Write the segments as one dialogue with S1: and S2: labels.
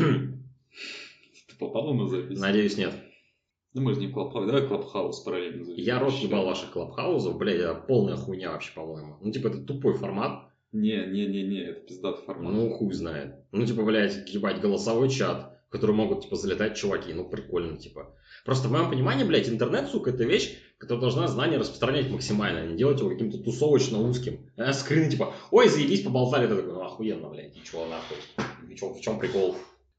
S1: Ты попала на запись?
S2: Надеюсь, нет.
S1: Ну, мы же не Clubhouse. Давай Clubhouse параллельно запишем.
S2: Я рот ебал ваших Clubhouse ов, блядь, это полная хуйня вообще, по-моему. Ну, типа, это тупой формат.
S1: Не, не, не, не, это пиздатый формат.
S2: Ну, хуй знает. Ну, типа, блядь, ебать, голосовой чат, в который могут, типа, залетать чуваки. Ну, прикольно, типа. Просто в моем понимании, блядь, интернет, сука, это вещь, которая должна знания распространять максимально, а не делать его каким-то тусовочно узким. А скрины, типа, ой, заебись, поболтали, ты такой, ну, охуенно, блядь, и чего, нахуй? И чё, в чем прикол?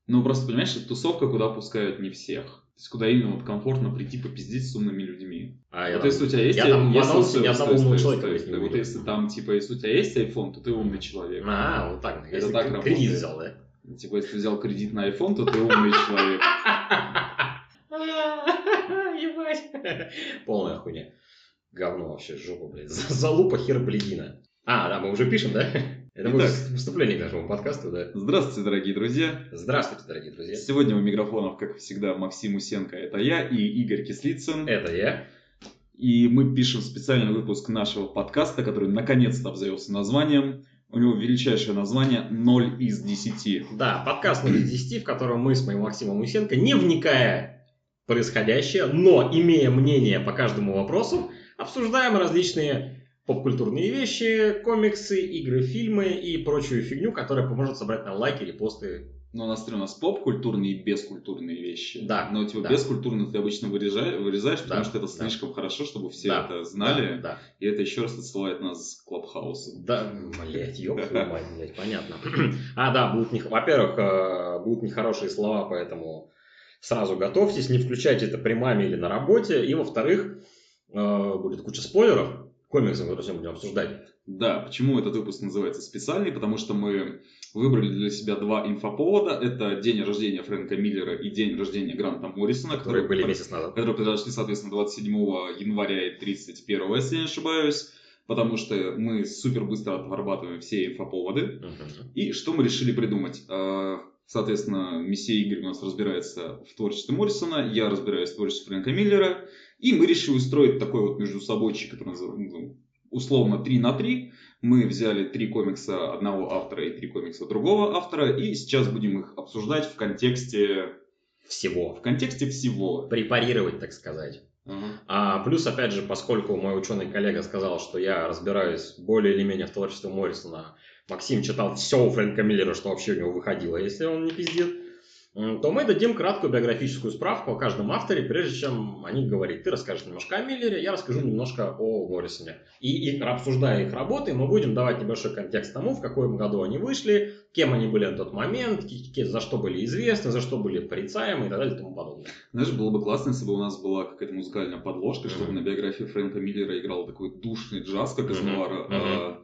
S1: Ну, просто, понимаешь, это тусовка, куда пускают не всех. То есть, куда именно вот комфортно прийти попиздить с умными людьми.
S2: А я
S1: вот
S2: там-
S1: если у тебя есть...
S2: я там в
S1: если-
S2: анонсе
S1: стой,
S2: ни
S1: стой,
S2: одного умного человека
S1: стой, стой. Вот если там, типа, если у тебя есть iPhone, то ты умный человек.
S2: А, вот так, если
S1: так
S2: кредит
S1: работает.
S2: взял, да?
S1: Типа, если ты взял кредит на iPhone, то ты умный человек.
S2: Ебать. Полная хуйня. Говно вообще, жопа, блядь. За- Залупа хер бледина. А, да, мы уже пишем, да? Это будет
S1: Итак.
S2: вступление к нашему подкасту, да?
S1: Здравствуйте, дорогие друзья.
S2: Здравствуйте, дорогие друзья.
S1: Сегодня у микрофонов, как всегда, Максим Усенко, это я, и Игорь Кислицын.
S2: Это я.
S1: И мы пишем специальный выпуск нашего подкаста, который наконец-то обзавелся названием. У него величайшее название «0 из 10».
S2: Да, подкаст номер 10, в котором мы с моим Максимом Усенко, не вникая в происходящее, но имея мнение по каждому вопросу, обсуждаем различные попкультурные вещи, комиксы, игры, фильмы и прочую фигню, которая поможет собрать нам лайки, репосты.
S1: Но у нас, у нас поп-культурные и бескультурные вещи.
S2: Да,
S1: Но типа
S2: да.
S1: бескультурные ты обычно вырезаешь, вырезаешь потому
S2: Да,
S1: что это
S2: да.
S1: слишком хорошо, чтобы все
S2: Да,
S1: это знали.
S2: Да,
S1: И это еще раз отсылает нас к Клабхаусу.
S2: да. Да, блядь, ёб мать, блядь, понятно. А, да, будут, не... во-первых, э, будут нехорошие слова, поэтому сразу готовьтесь, не включайте это при маме или на работе. И, во-вторых, э, будет куча спойлеров комиксов, которые сегодня будем обсуждать.
S1: Да, почему этот выпуск называется специальный? Потому что мы выбрали для себя два инфоповода. Это день рождения Фрэнка Миллера и день рождения Гранта Моррисона,
S2: которые были месяц назад.
S1: которые произошли, соответственно, 27 января и 31, если я не ошибаюсь. Потому что мы супер быстро отрабатываем все инфоповоды.
S2: Мгм.
S1: И что мы решили придумать? Э, Соответственно, месье Игорь у нас разбирается в творчестве Моррисона, я разбираюсь в творчестве Фрэнка Миллера. И мы решили устроить такой вот между собойчик, который называется, ну, условно 3 на 3. Мы взяли три комикса одного автора и три комикса другого автора, и сейчас будем их обсуждать в контексте,
S2: Всего.
S1: в контексте всего.
S2: Препарировать, так сказать. А плюс, опять же, поскольку мой ученый коллега сказал, что я разбираюсь более или менее в творчестве Моррисона, Максим читал все у Фрэнка Миллера, что вообще у него выходило, если он не пиздит, то мы дадим краткую биографическую справку о каждом авторе, прежде чем о них говорить. Ты расскажешь немножко о Миллере, я расскажу немножко о Моррисоне. И, и обсуждая их работы, мы будем давать небольшой контекст тому, в каком году они вышли, кем они были на тот момент, за что были известны, за что были порицаемы и так далее и тому подобное.
S1: Знаешь, было бы классно, если бы у нас была какая-то музыкальная подложка, чтобы
S2: Мгм.
S1: на биографии Фрэнка Миллера играл такой душный джаз, как из
S2: Мгм.
S1: Нуара, а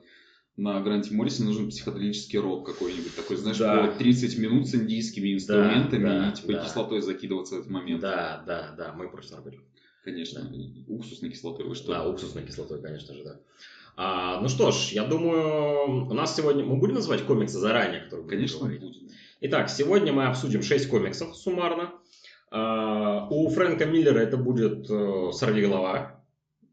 S1: на Гранте Моррисе нужен психоделический рок какой-нибудь такой, знаешь,
S2: Да.
S1: по 30 минут с индийскими инструментами
S2: да,
S1: и типа
S2: да.
S1: кислотой закидываться в этот момент.
S2: Да, да, да, мы против наркотиков.
S1: Конечно. Уксусной кислотой, вы что?
S2: Да, уксусной кислотой, конечно же, да. А, ну что ж, я думаю, у нас сегодня... Мы будем называть комиксы заранее, которые
S1: Конечно,
S2: говорить?
S1: будем.
S2: Итак, сегодня мы обсудим 6 комиксов суммарно. А, у Фрэнка Миллера это будет э, «Сорвиголова»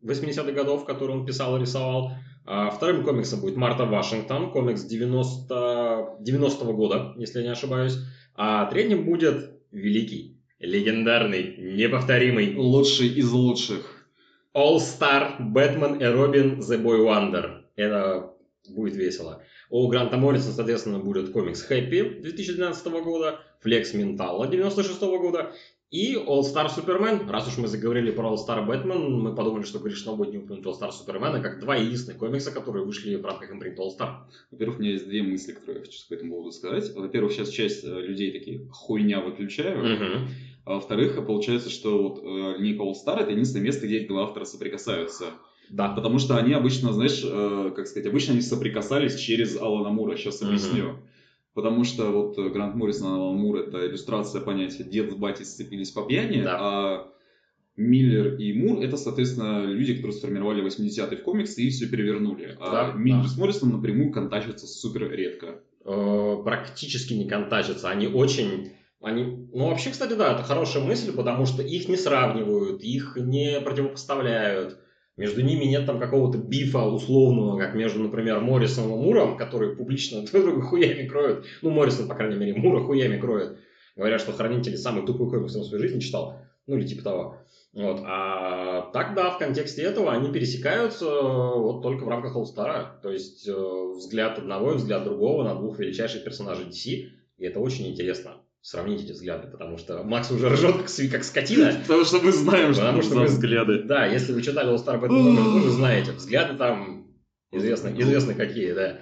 S2: 80-х годов, который он писал и рисовал. А вторым комиксом будет Марта Вашингтон, комикс 90... 90-го года, если я не ошибаюсь. А третьим будет великий, легендарный, неповторимый
S1: Лучший из лучших.
S2: All Star, Бэтмен и Робин, The Boy Wonder. Это будет весело. У Гранта Моррисона, соответственно, будет комикс Хэппи 2012 года, Флекс Ментала 96 года и All Star Superman. Раз уж мы заговорили про All Star Бэтмен, мы подумали, что грешно будет не упомянуть All Star Superman, как два единственных комикса, которые вышли в рамках импринта All Star.
S1: Во-первых, у меня есть две мысли, которые я хочу по этому поводу сказать. Во-первых, сейчас часть э, людей такие хуйня выключаю. А во-вторых, получается, что вот э, линейка All Star это единственное место, где эти два автора соприкасаются.
S2: Да.
S1: Потому что они обычно, знаешь, э, как сказать, обычно они соприкасались через Алана Мура. Сейчас объясню. Потому что вот э, Грант Моррисон Алан Мур это иллюстрация понятия дед с батей сцепились по пьяни,
S2: Да.
S1: а Миллер и Мур это, соответственно, люди, которые сформировали 80-е в комиксы и все перевернули. А
S2: Да,
S1: Миллер
S2: да.
S1: с Моррисоном напрямую контачатся супер редко.
S2: э, практически не контачатся. Они очень... Они... Ну, вообще, кстати, да, это хорошая мысль, потому что их не сравнивают, их не противопоставляют. Между ними нет там какого-то бифа условного, как между, например, Моррисоном и Муром, которые публично друг друга хуями кроют. Ну, Моррисон, по крайней мере, Мура хуями кроет. Говорят, что «Хранители» самый тупой комикс в своей жизни читал. Ну, или типа того. Вот. А так, да, в контексте этого они пересекаются э, вот только в рамках All-Star. То есть э, взгляд одного и взгляд другого на двух величайших персонажей DC. И это очень интересно сравнить эти взгляды, потому что Макс уже ржет как, как скотина.
S1: Потому что мы знаем, что
S2: Потому что
S1: за
S2: мы-
S1: взгляды.
S2: Да, если вы читали All Star Batman, вы тоже знаете. Взгляды там известно, известно какие, да.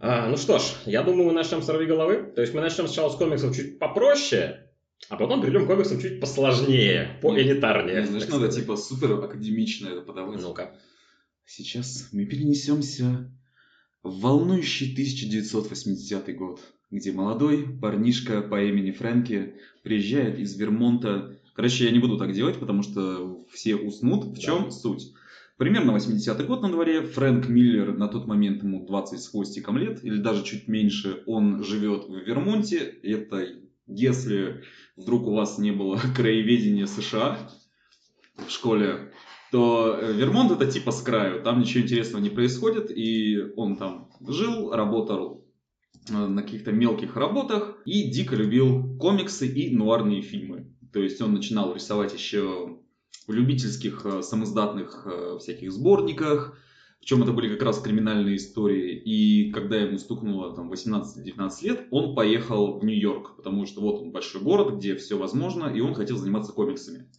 S2: А, ну что ж, я думаю, мы начнем с «Рви головы». То есть мы начнем сначала с комиксов чуть попроще, а потом перейдем к комиксам чуть посложнее, поэлитарнее.
S1: Не, знаешь,
S2: так
S1: надо типа супер академично это подавать.
S2: Ну-ка.
S1: Сейчас мы перенесемся в волнующий 1980 год, где молодой парнишка по имени Фрэнки приезжает из Вермонта. Короче, я не буду так делать, потому что все уснут. В
S2: Да.
S1: чем суть? Примерно 80-й год на дворе. Фрэнк Миллер, на тот момент ему 20 с хвостиком лет, или даже чуть меньше, он живет в Вермонте. Это если вдруг у вас не было краеведения США в школе, то Вермонт это типа с краю, там ничего интересного не происходит, и он там жил, работал на каких-то мелких работах и дико любил комиксы и нуарные фильмы. То есть он начинал рисовать еще в любительских э, самоиздатных э, всяких сборниках, причем это были как раз криминальные истории. И когда ему стукнуло там 18-19 лет, он поехал в Нью-Йорк, потому что вот он большой город, где все возможно, и он хотел заниматься комиксами.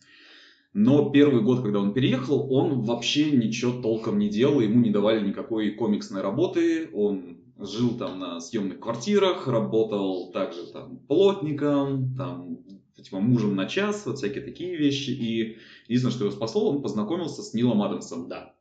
S1: Но первый год, когда он переехал, он вообще ничего толком не делал, ему не давали никакой комиксной работы, он жил там на съемных квартирах, работал также там плотником, там типа мужем на час, вот всякие такие вещи. И единственное, что его спасло, он познакомился с Нилом Адамсом,
S2: Да.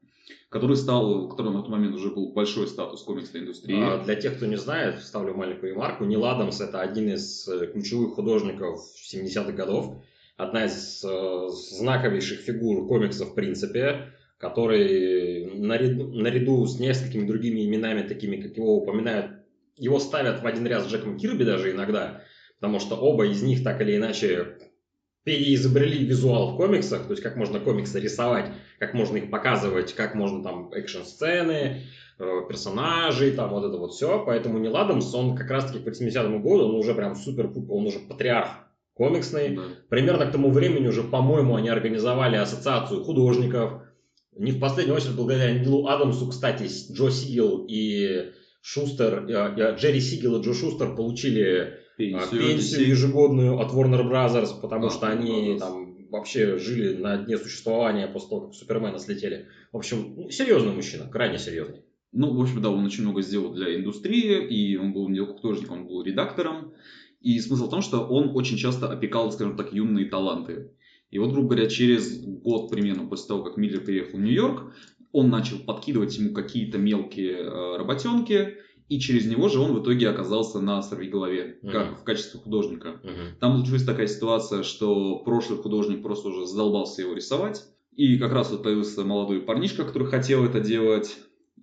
S1: который стал, у которого на тот момент уже был большой статус комиксной индустрии.
S2: А, Для тех, кто не знает, вставлю маленькую ремарку. Нил Адамс – это один из э, ключевых художников 70-х годов. Одна из э, знаковейших фигур комиксов в принципе, который наряду, наряду с несколькими другими именами, такими как его упоминают, его ставят в один ряд с Джеком Кирби даже иногда, потому что оба из них так или иначе переизобрели визуал в комиксах, то есть как можно комиксы рисовать, как можно их показывать, как можно там экшн-сцены, э, персонажей, там вот это вот все. Поэтому Нил Адамс, он как раз-таки к 80-му году, он уже прям супер, он уже патриарх комиксный.
S1: Да.
S2: Примерно к тому времени уже, по-моему, они организовали ассоциацию художников. Не в последнюю очередь благодаря Нилу Адамсу, кстати, Джо Сигел и Шустер, э, э, Джерри Сигел и Джо Шустер получили а,
S1: Пенсию,
S2: пенсию ежегодную от Warner Brothers, потому
S1: А,
S2: что они
S1: Brothers.
S2: там вообще жили на дне существования после того, как Супермена слетели. В общем, серьезный мужчина, крайне серьезный.
S1: Ну, в общем, да, он очень много сделал для индустрии, и он был не только художником, он был редактором. И смысл в том, что он очень часто опекал, скажем так, юные таланты. И вот, грубо говоря, через год примерно после того, как Миллер переехал в Нью-Йорк, он начал подкидывать ему какие-то мелкие э, работенки, и через него же он в итоге оказался на сорвиголове, как
S2: Мгм.
S1: в качестве художника.
S2: Мгм.
S1: Там случилась такая ситуация, что прошлый художник просто уже задолбался его рисовать. И как раз вот появился молодой парнишка, который хотел это делать.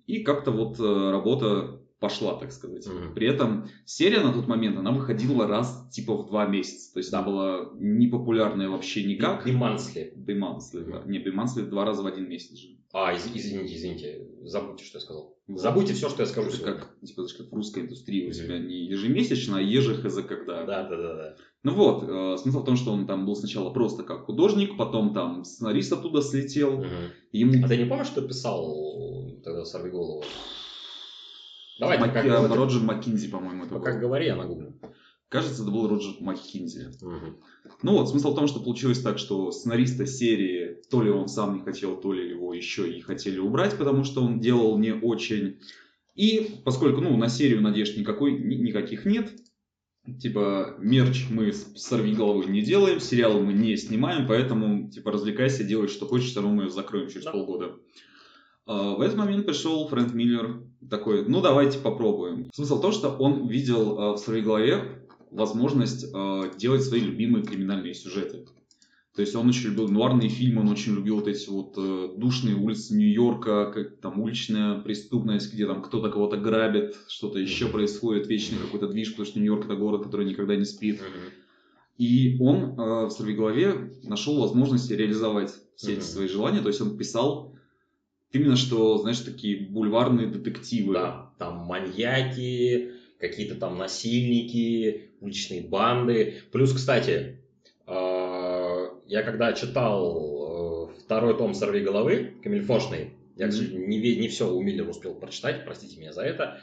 S1: И как-то вот э, работа пошла, так сказать.
S2: Мгм.
S1: При этом серия на тот момент, она выходила раз типа в два месяца. То есть она была непопулярная вообще никак.
S2: Бимансли.
S1: Бимансли, да. Не, Бимансли два раза в один месяц же.
S2: А, из- извините, извините, забудьте, что я сказал. Забудьте все, что я скажу
S1: Это
S2: сегодня.
S1: как, типа, как в русской индустрии у тебя не ежемесячно, а еже хз когда.
S2: Да, да, да, да.
S1: Ну вот, э, смысл в том, что он там был сначала просто как художник, потом там сценарист оттуда слетел.
S2: Мгм.
S1: Ему
S2: А ты не помнишь, что писал тогда «Сорви голову»? Давай,
S1: Мак-
S2: как,
S1: Роджер Маккинзи, по-моему, это
S2: ну,
S1: был.
S2: как говори, я нагуглю.
S1: Кажется, это был Роджер Маккинзи.
S2: Мгм.
S1: Ну вот, смысл в том, что получилось так, что сценариста серии, то ли он сам не хотел, то ли его еще и хотели убрать, потому что он делал не очень. И поскольку, ну, на серию надежд никакой, ни- никаких нет, типа, мерч мы с сорви головы не делаем, сериалы мы не снимаем, поэтому, типа, развлекайся, делай, что хочешь, все равно мы ее закроем через
S2: Да.
S1: полгода. А, В этот момент пришел Фрэнк Миллер такой, ну давайте попробуем. Смысл в том, что он видел а, в своей голове возможность а, делать свои любимые криминальные сюжеты. То есть он очень любил нуарные фильмы, он очень любил вот эти вот э, душные улицы Нью-Йорка, как там уличная преступность, где там кто-то кого-то грабит, что-то еще происходит, вечный какой-то движ, потому что Нью-Йорк это город, который никогда не спит. И он э, в «Сорвиголове» нашел возможность реализовать все эти свои желания. То есть он писал именно что, знаешь, такие бульварные детективы.
S2: Да, там маньяки, какие-то там насильники, уличные банды. Плюс, кстати, э, я когда читал э, второй том «Сорви головы» Камильфошный, я, к сожалению, не, не все у Миллера успел прочитать, простите меня за это,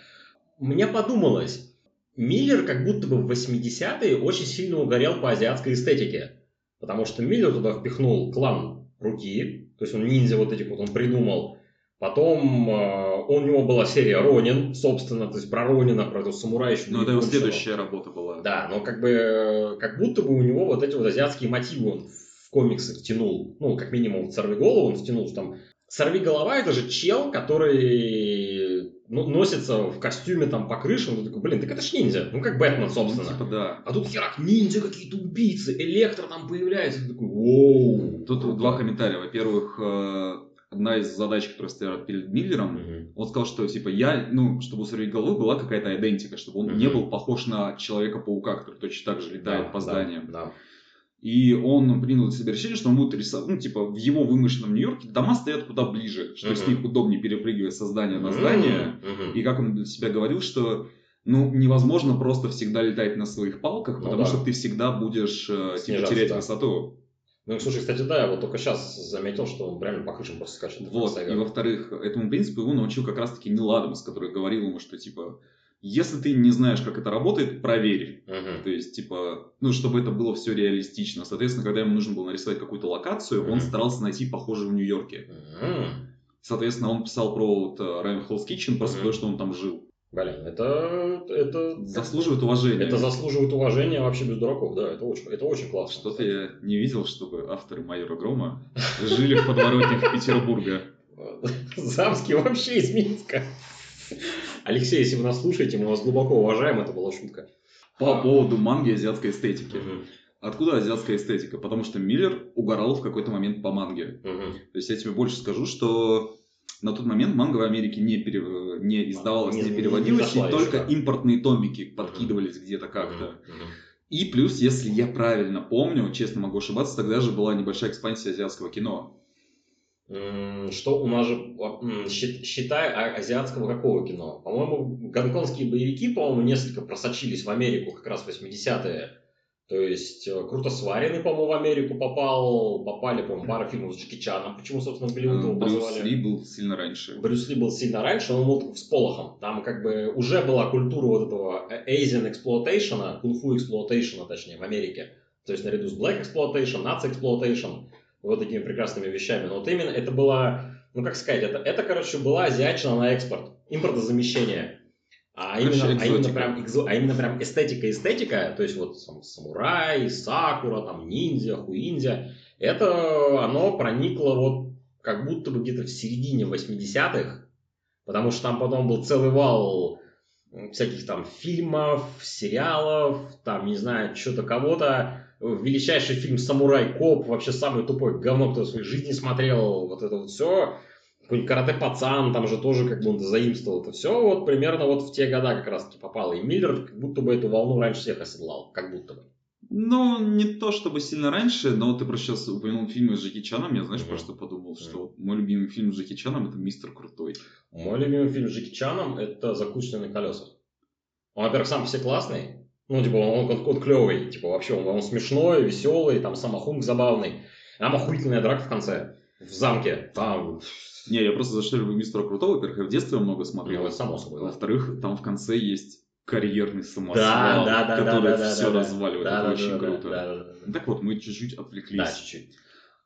S2: мне подумалось, Миллер как будто бы в 80-е очень сильно угорел по азиатской эстетике. Потому что Миллер туда впихнул клан руки, то есть он ниндзя вот этих вот он придумал. Потом э, у него была серия Ронин, собственно, то есть про Ронина, про этого самурая еще.
S1: Ну, это его следующая работа была.
S2: Да, но как бы, как будто бы у него вот эти вот азиатские мотивы он в комиксы втянул. Ну, как минимум в «Сорви голову» он втянул, что там «Сорви голова» это же чел, который ну, носится в костюме там по крышам, ты такой, блин, так это ж ниндзя, ну как Бэтмен, собственно. Ну,
S1: типа, да.
S2: А тут херак, ниндзя какие-то убийцы, электро там появляется, ты такой, воу.
S1: Тут круто. два комментария. Во-первых, э, одна из задач, которая стояла перед Миллером, mm-hmm. он сказал, что типа я, ну, чтобы у Сорви головы была какая-то идентика, чтобы он mm-hmm. не был похож на Человека-паука, который точно так же летает да, по зданиям. Да, да. И он принял для себя решение, что он будет рисовать, ну, типа, в его вымышленном Нью-Йорке дома стоят куда ближе, что uh-huh. с них удобнее перепрыгивать со здания на здание. Uh-huh. И как он для себя говорил, что ну, невозможно просто всегда летать на своих палках, ну, потому да. что ты всегда будешь э, типа, терять да. высоту.
S2: Ну, слушай, кстати, да, я вот только сейчас заметил, что он реально по крышам просто скачет.
S1: Вот, и во-вторых, этому принципу его научил как раз-таки Нил Адамс, который говорил ему, что, типа, если ты не знаешь, как это работает, проверь. Uh-huh. То есть, типа, ну, чтобы это было все реалистично. Соответственно, когда ему нужно было нарисовать какую-то локацию, uh-huh. он старался найти похожую в Нью-Йорке. Uh-huh. Соответственно, он писал про вот, Райан Hell's Kitchen просто uh-huh. потому, что он там жил.
S2: Блин, это, это
S1: заслуживает уважения.
S2: Это заслуживает уважения вообще без дураков, да, это очень, это очень классно.
S1: Что-то я не видел, чтобы авторы Майора Грома жили в подворотнях Петербурга.
S2: Замский вообще из Минска. Алексей, если вы нас слушаете, мы вас глубоко уважаем, это была шутка.
S1: По поводу манги азиатской эстетики. Откуда азиатская эстетика? Потому что Миллер угорал в какой-то момент по манге. То есть я тебе больше скажу, что на тот момент манга в Америке не, пере... не издавалась, не, не переводилась, не и только еще, импортные томики подкидывались где-то как-то. И плюс, если я правильно помню, честно могу ошибаться, тогда же была небольшая экспансия азиатского кино.
S2: Что у нас же, считай, а, азиатского какого кино? По-моему, гонконгские боевики, по-моему, несколько просочились в Америку как раз в 80-е. То есть, э, круто сваренный, по-моему, в Америку попал, попали, по-моему, пара фильмов с Джеки Чаном. Почему, собственно, Голливуд
S1: его позвали? Брюс Ли был сильно раньше.
S2: Брюс Ли был сильно раньше, он был с Полохом. Там как бы уже была культура вот этого Asian exploitation, кунг-фу exploitation, точнее, в Америке. То есть, наряду с Black exploitation, Nazi exploitation вот такими прекрасными вещами. Но вот именно это было, ну как сказать, это, это короче, была азиатчина на экспорт, импортозамещение. А именно, а, именно прям, экзо, а именно прям эстетика-эстетика, то есть вот там, самурай, сакура, там ниндзя, хуиндзя, это оно проникло вот как будто бы где-то в середине 80-х, потому что там потом был целый вал всяких там фильмов, сериалов, там, не знаю, что-то кого-то, величайший фильм «Самурай Коп», вообще самый тупой говно, кто в своей жизни смотрел, вот это вот все. Какой-нибудь «Карате Пацан», там же тоже как бы он заимствовал это все. Вот примерно вот в те года как раз таки попало. И Миллер как будто бы эту волну раньше всех оседлал, как будто бы.
S1: Ну, не то чтобы сильно раньше, но ты просто сейчас упомянул фильмы с Джеки Чаном, я, знаешь, mm-hmm. просто подумал, что mm-hmm. мой любимый фильм с Джеки Чаном это «Мистер Крутой».
S2: Мой любимый фильм с Джеки Чаном это «Закусочный на колесах». Он, во-первых, сам все классный, ну, типа, он, он, он клевый, типа, вообще, он, он смешной, веселый, там, самохунг забавный. Там охуительная драка в конце, в замке, там...
S1: Не, я просто за что люблю Мистера Крутого, во-первых, я в детстве много смотрел. Ну,
S2: само собой,
S1: Во-вторых, там в конце есть карьерный самосвал, да, да, который да, все да, разваливает. Да, это да, очень да, круто. Да, да, да. Так вот, мы чуть-чуть отвлеклись.
S2: Да, чуть-чуть.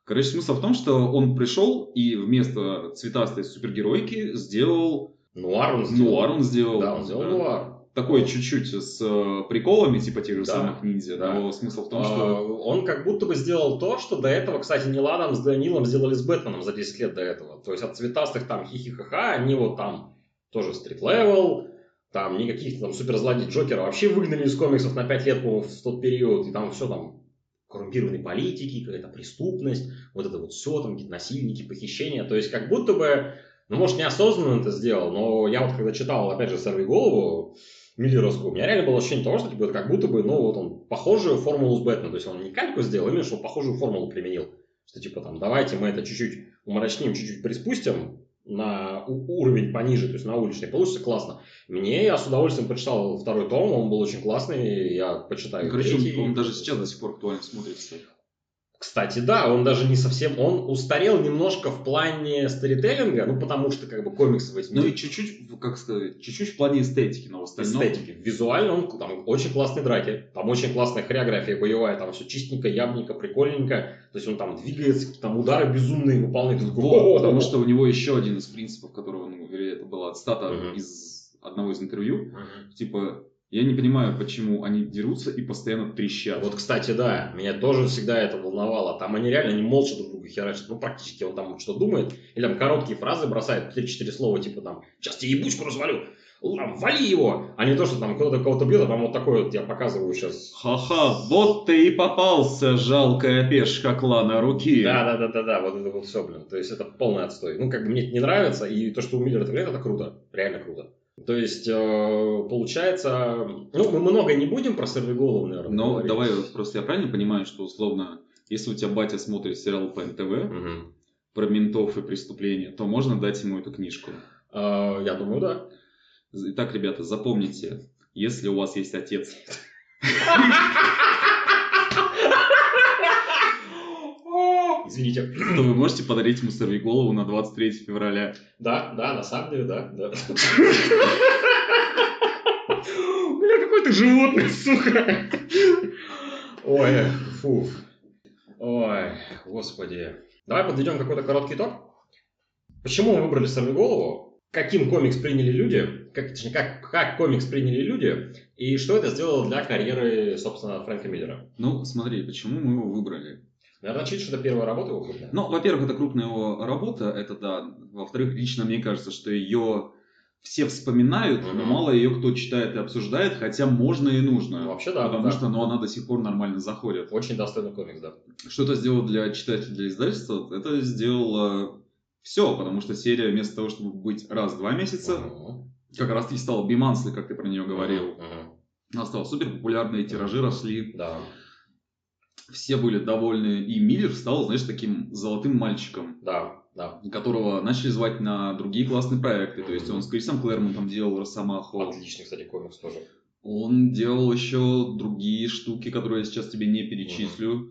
S1: Короче, смысл в том, что он пришел и вместо цветастой супергеройки сделал...
S2: Нуар он сделал.
S1: Нуар он сделал.
S2: Да, он сделал да. нуар
S1: такой чуть-чуть с э, приколами, типа тех же да, самых ниндзя, да. но смысл в том, что... А,
S2: он как будто бы сделал то, что до этого, кстати, Нил Адамс с О'Нилом сделали с Бэтменом за 10 лет до этого. То есть от цветастых там хихихаха, они вот там тоже street-level, там никаких там суперзлодей Джокера вообще выгнали из комиксов на 5 лет, по в тот период, и там все там коррумпированной политики, какая-то преступность, вот это вот все, там какие-то насильники, похищения. То есть как будто бы, ну, может, неосознанно это сделал, но я вот когда читал, опять же, «Сорви голову», Миллеровскую, у меня реально было ощущение того, что типа, это как будто бы, ну, вот он похожую формулу с Бэтменом, то есть он не кальку сделал, именно что похожую формулу применил. Что типа там, давайте мы это чуть-чуть умрачним, чуть-чуть приспустим, на уровень пониже, то есть на уличный, получится классно. Мне я с удовольствием прочитал второй том, он был очень классный, я почитаю.
S1: Короче, третий. он, он даже сейчас до сих пор актуально смотрится.
S2: Кстати, да, он даже не совсем, он устарел немножко в плане сторителлинга, ну потому что как бы комиксы 80
S1: Ну и чуть-чуть, как сказать, чуть-чуть в плане эстетики, но в остальном...
S2: Эстетики. Визуально он, там очень классные драки, там очень классная хореография боевая, там все чистенько, явненько, прикольненько, то есть он там двигается, там удары безумные выполняет.
S1: Вот, потому что у него еще один из принципов, которого, ну, вернее, это была цитата uh-huh. из одного из интервью, uh-huh. типа я не понимаю, почему они дерутся и постоянно трещат.
S2: Вот, кстати, да, меня тоже всегда это волновало. Там они реально не молча друг друга херачат. Ну, практически он там что думает. Или там короткие фразы бросает, 3-4 слова, типа там, сейчас тебе ебучку развалю. Там, вали его! А не то, что там кто-то кого-то бьет, а там вот такой вот я показываю сейчас.
S1: Ха-ха, вот ты и попался, жалкая пешка клана руки.
S2: Да, да, да, да, да, вот это вот все, блин. То есть это полный отстой. Ну, как бы мне это не нравится, и то, что у Миллера это это круто. Реально круто. То есть, э, получается, ну, мы много не будем про сорвиголову, наверное,
S1: Но говорить. давай, просто я правильно понимаю, что условно, если у тебя батя смотрит сериал по НТВ угу. про ментов и преступления, то можно дать ему эту книжку?
S2: А, я думаю, да.
S1: Итак, ребята, запомните, если у вас есть отец...
S2: Извините.
S1: То вы можете подарить ему голову на 23 февраля.
S2: Да, да, на самом деле, да. да. Бля, какой ты животное, сука. Ой, фу. Ой, господи. Давай подведем какой-то короткий итог. Почему мы выбрали голову? Каким комикс приняли люди? Как, точнее, как, как комикс приняли люди? И что это сделало для карьеры, собственно, Фрэнка Миллера?
S1: Ну, смотри, почему мы его выбрали?
S2: Наверное, очевидно, что это первая работа его крупная.
S1: Ну, во-первых, это крупная его работа, это да. Во-вторых, лично мне кажется, что ее все вспоминают, mm-hmm. но мало ее кто читает и обсуждает, хотя можно и нужно.
S2: Ну, вообще да.
S1: Потому
S2: да.
S1: что ну, она до сих пор нормально заходит.
S2: Очень достойный комикс, да.
S1: Что это сделало для читателей, для издательства? Это сделало все, потому что серия вместо того, чтобы быть раз в два месяца, mm-hmm. как раз и стала Бимансли, как ты про нее говорил. Mm-hmm. Она стала супер популярной, тиражи росли.
S2: Да
S1: все были довольны, и Миллер стал, знаешь, таким золотым мальчиком.
S2: Да, да.
S1: Которого начали звать на другие классные проекты. Mm-hmm. То есть он с Крисом Клэрмонтом делал Росомаху.
S2: Отличный, кстати, комикс тоже.
S1: Он делал еще другие штуки, которые я сейчас тебе не перечислю. Mm-hmm.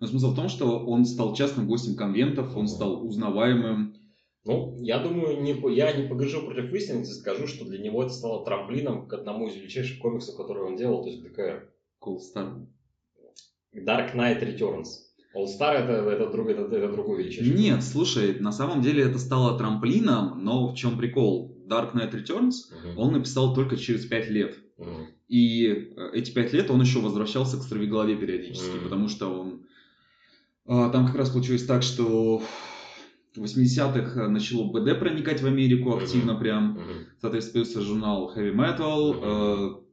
S1: Но смысл в том, что он стал частным гостем конвентов, он mm-hmm. стал узнаваемым.
S2: Ну, я думаю, не, я не погрежу против истины, если скажу, что для него это стало трамплином к одному из величайших комиксов, которые он делал, то есть ДКР.
S1: Cool Star.
S2: Dark Knight Returns. All Star это, это, друг, это, это другой величайший.
S1: Нет, слушай, на самом деле это стало трамплином, но в чем прикол? Dark Knight Returns uh-huh. он написал только через 5 лет. Uh-huh. И э, эти 5 лет он еще возвращался к Стравиголове периодически, uh-huh. потому что он... А, там как раз получилось так, что в 80-х начало БД проникать в Америку активно прям. Соответственно, появился журнал Heavy Metal.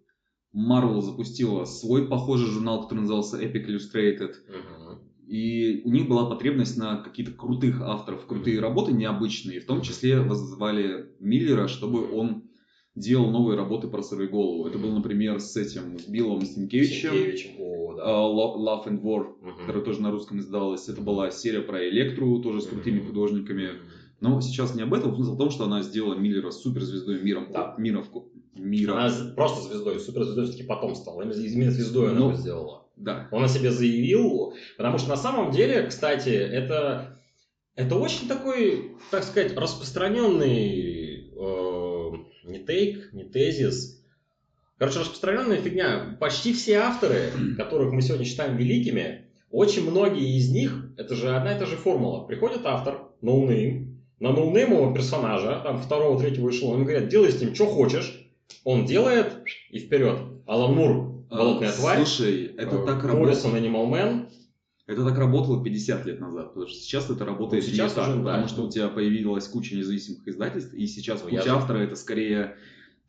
S1: Marvel запустила свой похожий журнал, который назывался Epic Illustrated. Uh-huh. И у них была потребность на какие-то крутых авторов, крутые uh-huh. работы необычные. В том числе вызвали Миллера, чтобы он делал новые работы про сырую голову. Это был, например, с этим, с Биллом Стенкевичем.
S2: О, да.
S1: uh, Love and War, uh-huh. которая тоже на русском издавалась. Это была серия про Электру, тоже с крутыми uh-huh. художниками. Но сейчас не об этом, смысл в том, что она сделала Миллера суперзвездой миром, да. мира, мира.
S2: Она просто звездой, суперзвездой все-таки потом стала. Именно звездой она ну, сделала.
S1: Да.
S2: Он о себе заявил, потому что на самом деле, кстати, это, это очень такой, так сказать, распространенный э, не take, не тезис. Короче, распространенная фигня. Почти все авторы, которых мы сегодня считаем великими, очень многие из них, это же одна и та же формула. Приходит автор, no-name, на ноунеймового персонажа, там второго, третьего эшелона, ему говорят, делай с ним что хочешь, он делает и вперед. Алан Мур, болотная а, тварь.
S1: Слушай, это э, так
S2: работает. Моррисон, Animal Man.
S1: Это так работало 50 лет назад, потому что сейчас это работает
S2: ну, сейчас
S1: не
S2: уже,
S1: так,
S2: да.
S1: потому что у тебя появилась куча независимых издательств, и сейчас ну, куча я... автора это скорее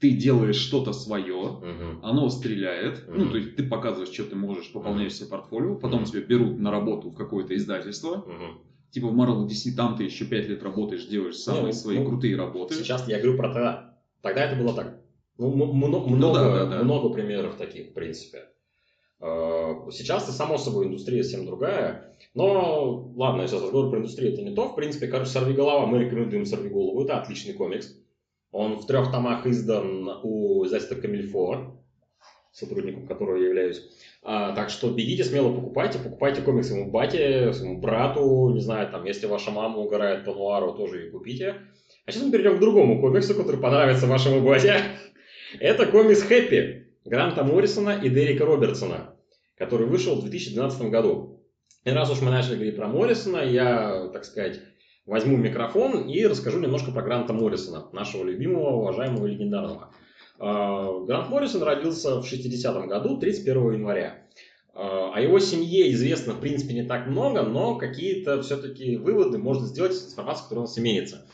S1: ты делаешь что-то свое, угу. оно стреляет, угу. ну, то есть ты показываешь, что ты можешь, пополняешь себе портфолио, потом угу. тебя берут на работу в какое-то издательство, угу. типа в Marvel DC, там ты еще 5 лет работаешь, делаешь самые ну, свои ну, крутые работы.
S2: Сейчас я говорю про тогда. Тогда это было так. Ну, много, ну, много, да, да, да. много примеров таких, в принципе. А, сейчас это само собой индустрия совсем другая. Но, ладно, я сейчас разговор про индустрию, это не то. В принципе, короче, «Сорви голова», мы рекомендуем «Сорви голову», это отличный комикс. Он в трех томах издан у издательства Камильфо, сотрудником которого я являюсь. А, так что бегите смело покупайте, покупайте комиксы своему бате, своему брату, не знаю, там, если ваша мама угорает по нуару, тоже и купите. А сейчас мы перейдем к другому комиксу, который понравится вашему бате. Это комикс «Хэппи» Гранта Моррисона и Дерека Робертсона, который вышел в 2012 году. И раз уж мы начали говорить про Моррисона, я, так сказать, возьму микрофон и расскажу немножко про Гранта Моррисона, нашего любимого, уважаемого, легендарного. А, Грант Моррисон родился в 60-м году, 31 января. А, о его семье известно, в принципе, не так много, но какие-то все-таки выводы можно сделать из информации, которая у нас имеется.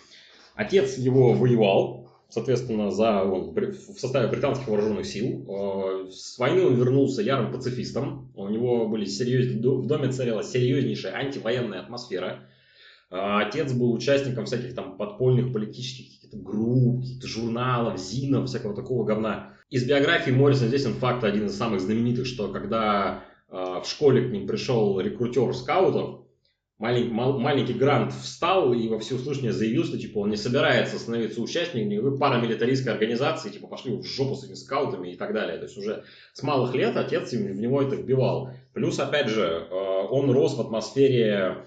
S2: Отец его воевал, соответственно, за, он, в составе британских вооруженных сил. А, с войны он вернулся ярым пацифистом. У него были серьез... в доме царила серьезнейшая антивоенная атмосфера. Отец был участником всяких там подпольных политических групп, журналов, зинов, всякого такого говна. Из биографии Моррисона здесь факт один из самых знаменитых, что когда э, в школе к ним пришел рекрутер скаутов, маленький, мал, маленький Грант встал и во всеуслышание заявил, что типа он не собирается становиться участником никакой парамилитаристской организации, типа пошли в жопу с этими скаутами и так далее. То есть уже с малых лет отец в него это вбивал. Плюс, опять же, э, он рос в атмосфере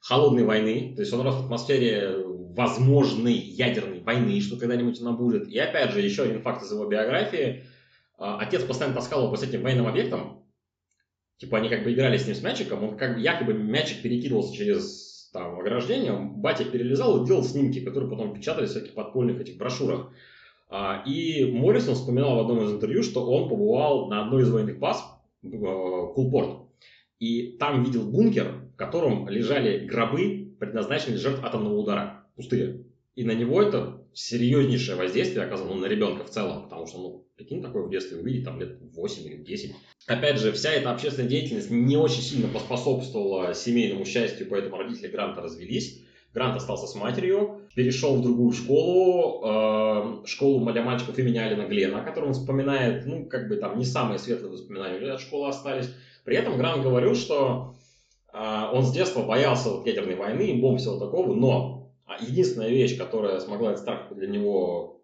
S2: холодной войны, то есть он рос в атмосфере возможной ядерной войны, что когда-нибудь она будет. И опять же, еще один факт из его биографии. А, отец постоянно таскал его по этим военным объектам. Типа они как бы играли с ним с мячиком, он как бы якобы мячик перекидывался через там ограждение, батя перелезал и делал снимки, которые потом печатались в всяких подпольных этих брошюрах. А, и Моррисон вспоминал в одном из интервью, что он побывал на одной из военных баз, э, Кулпорт, и там видел бункер, в котором лежали гробы, предназначенные жертв атомного удара пустые. И на него это серьезнейшее воздействие оказано на ребенка в целом, потому что, ну, прикинь, такое в детстве увидеть, там, лет 8 или 10. Опять же, вся эта общественная деятельность не очень сильно поспособствовала семейному счастью, поэтому родители Гранта развелись. Грант остался с матерью, перешел в другую школу, э, школу для мальчиков имени Алина Глена, о котором он вспоминает, ну, как бы там не самые светлые воспоминания от школы остались. При этом Грант говорил, что э, он с детства боялся вот ядерной войны и бомб всего такого, но единственная вещь, которая смогла этот страх для него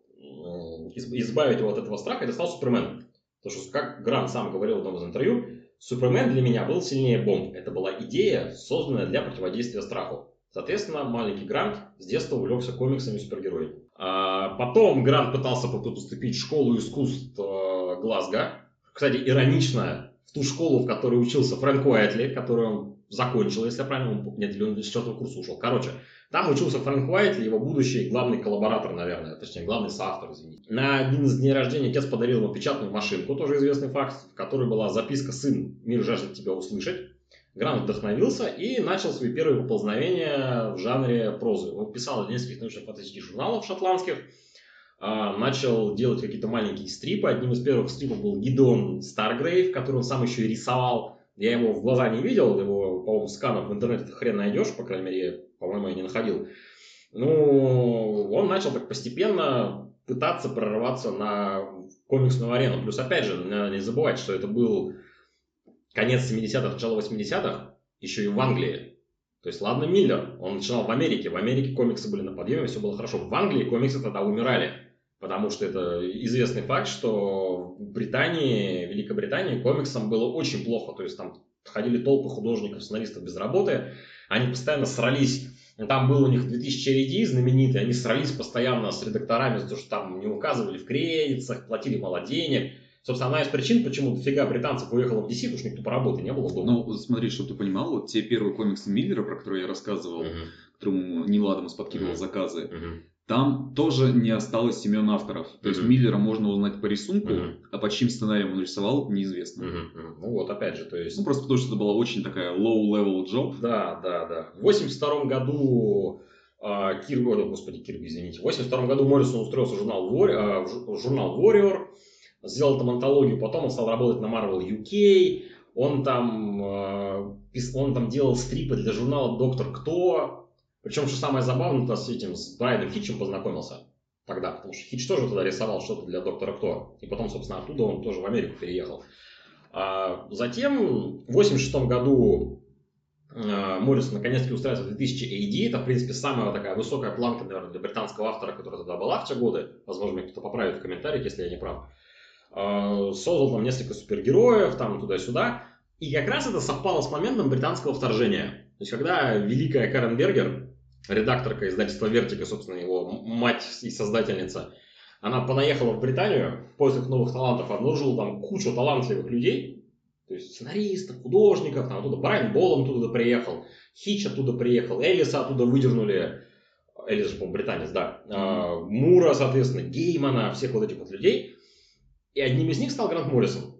S2: избавить его от этого страха, это стал Супермен. Потому что, как Грант сам говорил в одном из интервью, Супермен для меня был сильнее бомб. Это была идея, созданная для противодействия страху. Соответственно, маленький Грант с детства увлекся комиксами и супергероями. А потом Грант пытался поступить в школу искусств э, Глазго. Кстати, иронично, в ту школу, в которой учился Фрэнк Уайтли, которую он закончил, если я правильно помню. Нет, или он с четвертого курса ушел. Короче, там учился Фрэнк Уайт, его будущий главный коллаборатор, наверное, точнее, главный соавтор, извините. На один из дней рождения отец подарил ему печатную машинку, тоже известный факт, в которой была записка «Сын, мир жаждет тебя услышать». Грант вдохновился и начал свои первые поползновения в жанре прозы. Он писал нескольких научно-фантастических журналов шотландских, а, начал делать какие-то маленькие стрипы. Одним из первых стрипов был Гидон Старгрейв, который он сам еще и рисовал. Я его в глаза не видел, его, по-моему, сканов в интернете хрен найдешь, по крайней мере, по-моему, я не находил. Ну, он начал так постепенно пытаться прорваться на комиксную арену. Плюс, опять же, надо не забывать, что это был конец 70-х, начало 80-х, еще и в Англии. То есть, ладно, Миллер, он начинал в Америке. В Америке комиксы были на подъеме, все было хорошо. В Англии комиксы тогда умирали. Потому что это известный факт, что в Британии, Великобритании комиксам было очень плохо. То есть там ходили толпы художников, сценаристов без работы. Они постоянно срались. Там был у них 2000 RD знаменитый. Они срались постоянно с редакторами за то, что там не указывали в кредитах, платили мало денег. Собственно, одна из причин, почему дофига британцев уехало в DC, потому что никто по работе не было дома.
S1: Ну, смотри, чтобы ты понимал, вот те первые комиксы Миллера, про которые я рассказывал, uh-huh. которому Ниладомус подкидывал uh-huh. заказы, uh-huh. Там тоже не осталось имен авторов. То есть Миллера можно узнать по рисунку, а по чьим сценариям он рисовал, неизвестно.
S2: Ну вот, опять же, то есть...
S1: Ну просто потому, что это была очень такая low-level job.
S2: Да, да, да. В 82 году э, Кир... О, господи, Кирби, извините. В 82 году Моррисон устроился в журнал, War... э, в журнал Warrior, сделал там антологию, потом он стал работать на Marvel UK, он там, э, он там делал стрипы для журнала «Доктор Кто», причем, что самое забавное, то с этим, с Брайаном Хитчем познакомился тогда, потому что Хитч тоже тогда рисовал что-то для Доктора Кто. И потом, собственно, оттуда он тоже в Америку переехал. А затем в 86 году э, Моррисон наконец-таки устраивается в 2000 AD. Это, в принципе, самая такая высокая планка, наверное, для британского автора, которая тогда была в те годы. Возможно, кто-то поправит в комментариях, если я не прав. Э, создал там несколько супергероев, там туда-сюда. И как раз это совпало с моментом британского вторжения. То есть, когда великая Карен Бергер, редакторка издательства Вертика, собственно, его мать и создательница, она понаехала в Британию в поисках новых талантов, обнаружила там кучу талантливых людей, то есть сценаристов, художников, там оттуда Брайан Болл оттуда приехал, Хич оттуда приехал, Элиса оттуда выдернули, Элис же, по-моему, британец, да, mm-hmm. Мура, соответственно, Геймана, всех вот этих вот людей. И одним из них стал Грант Моррисон.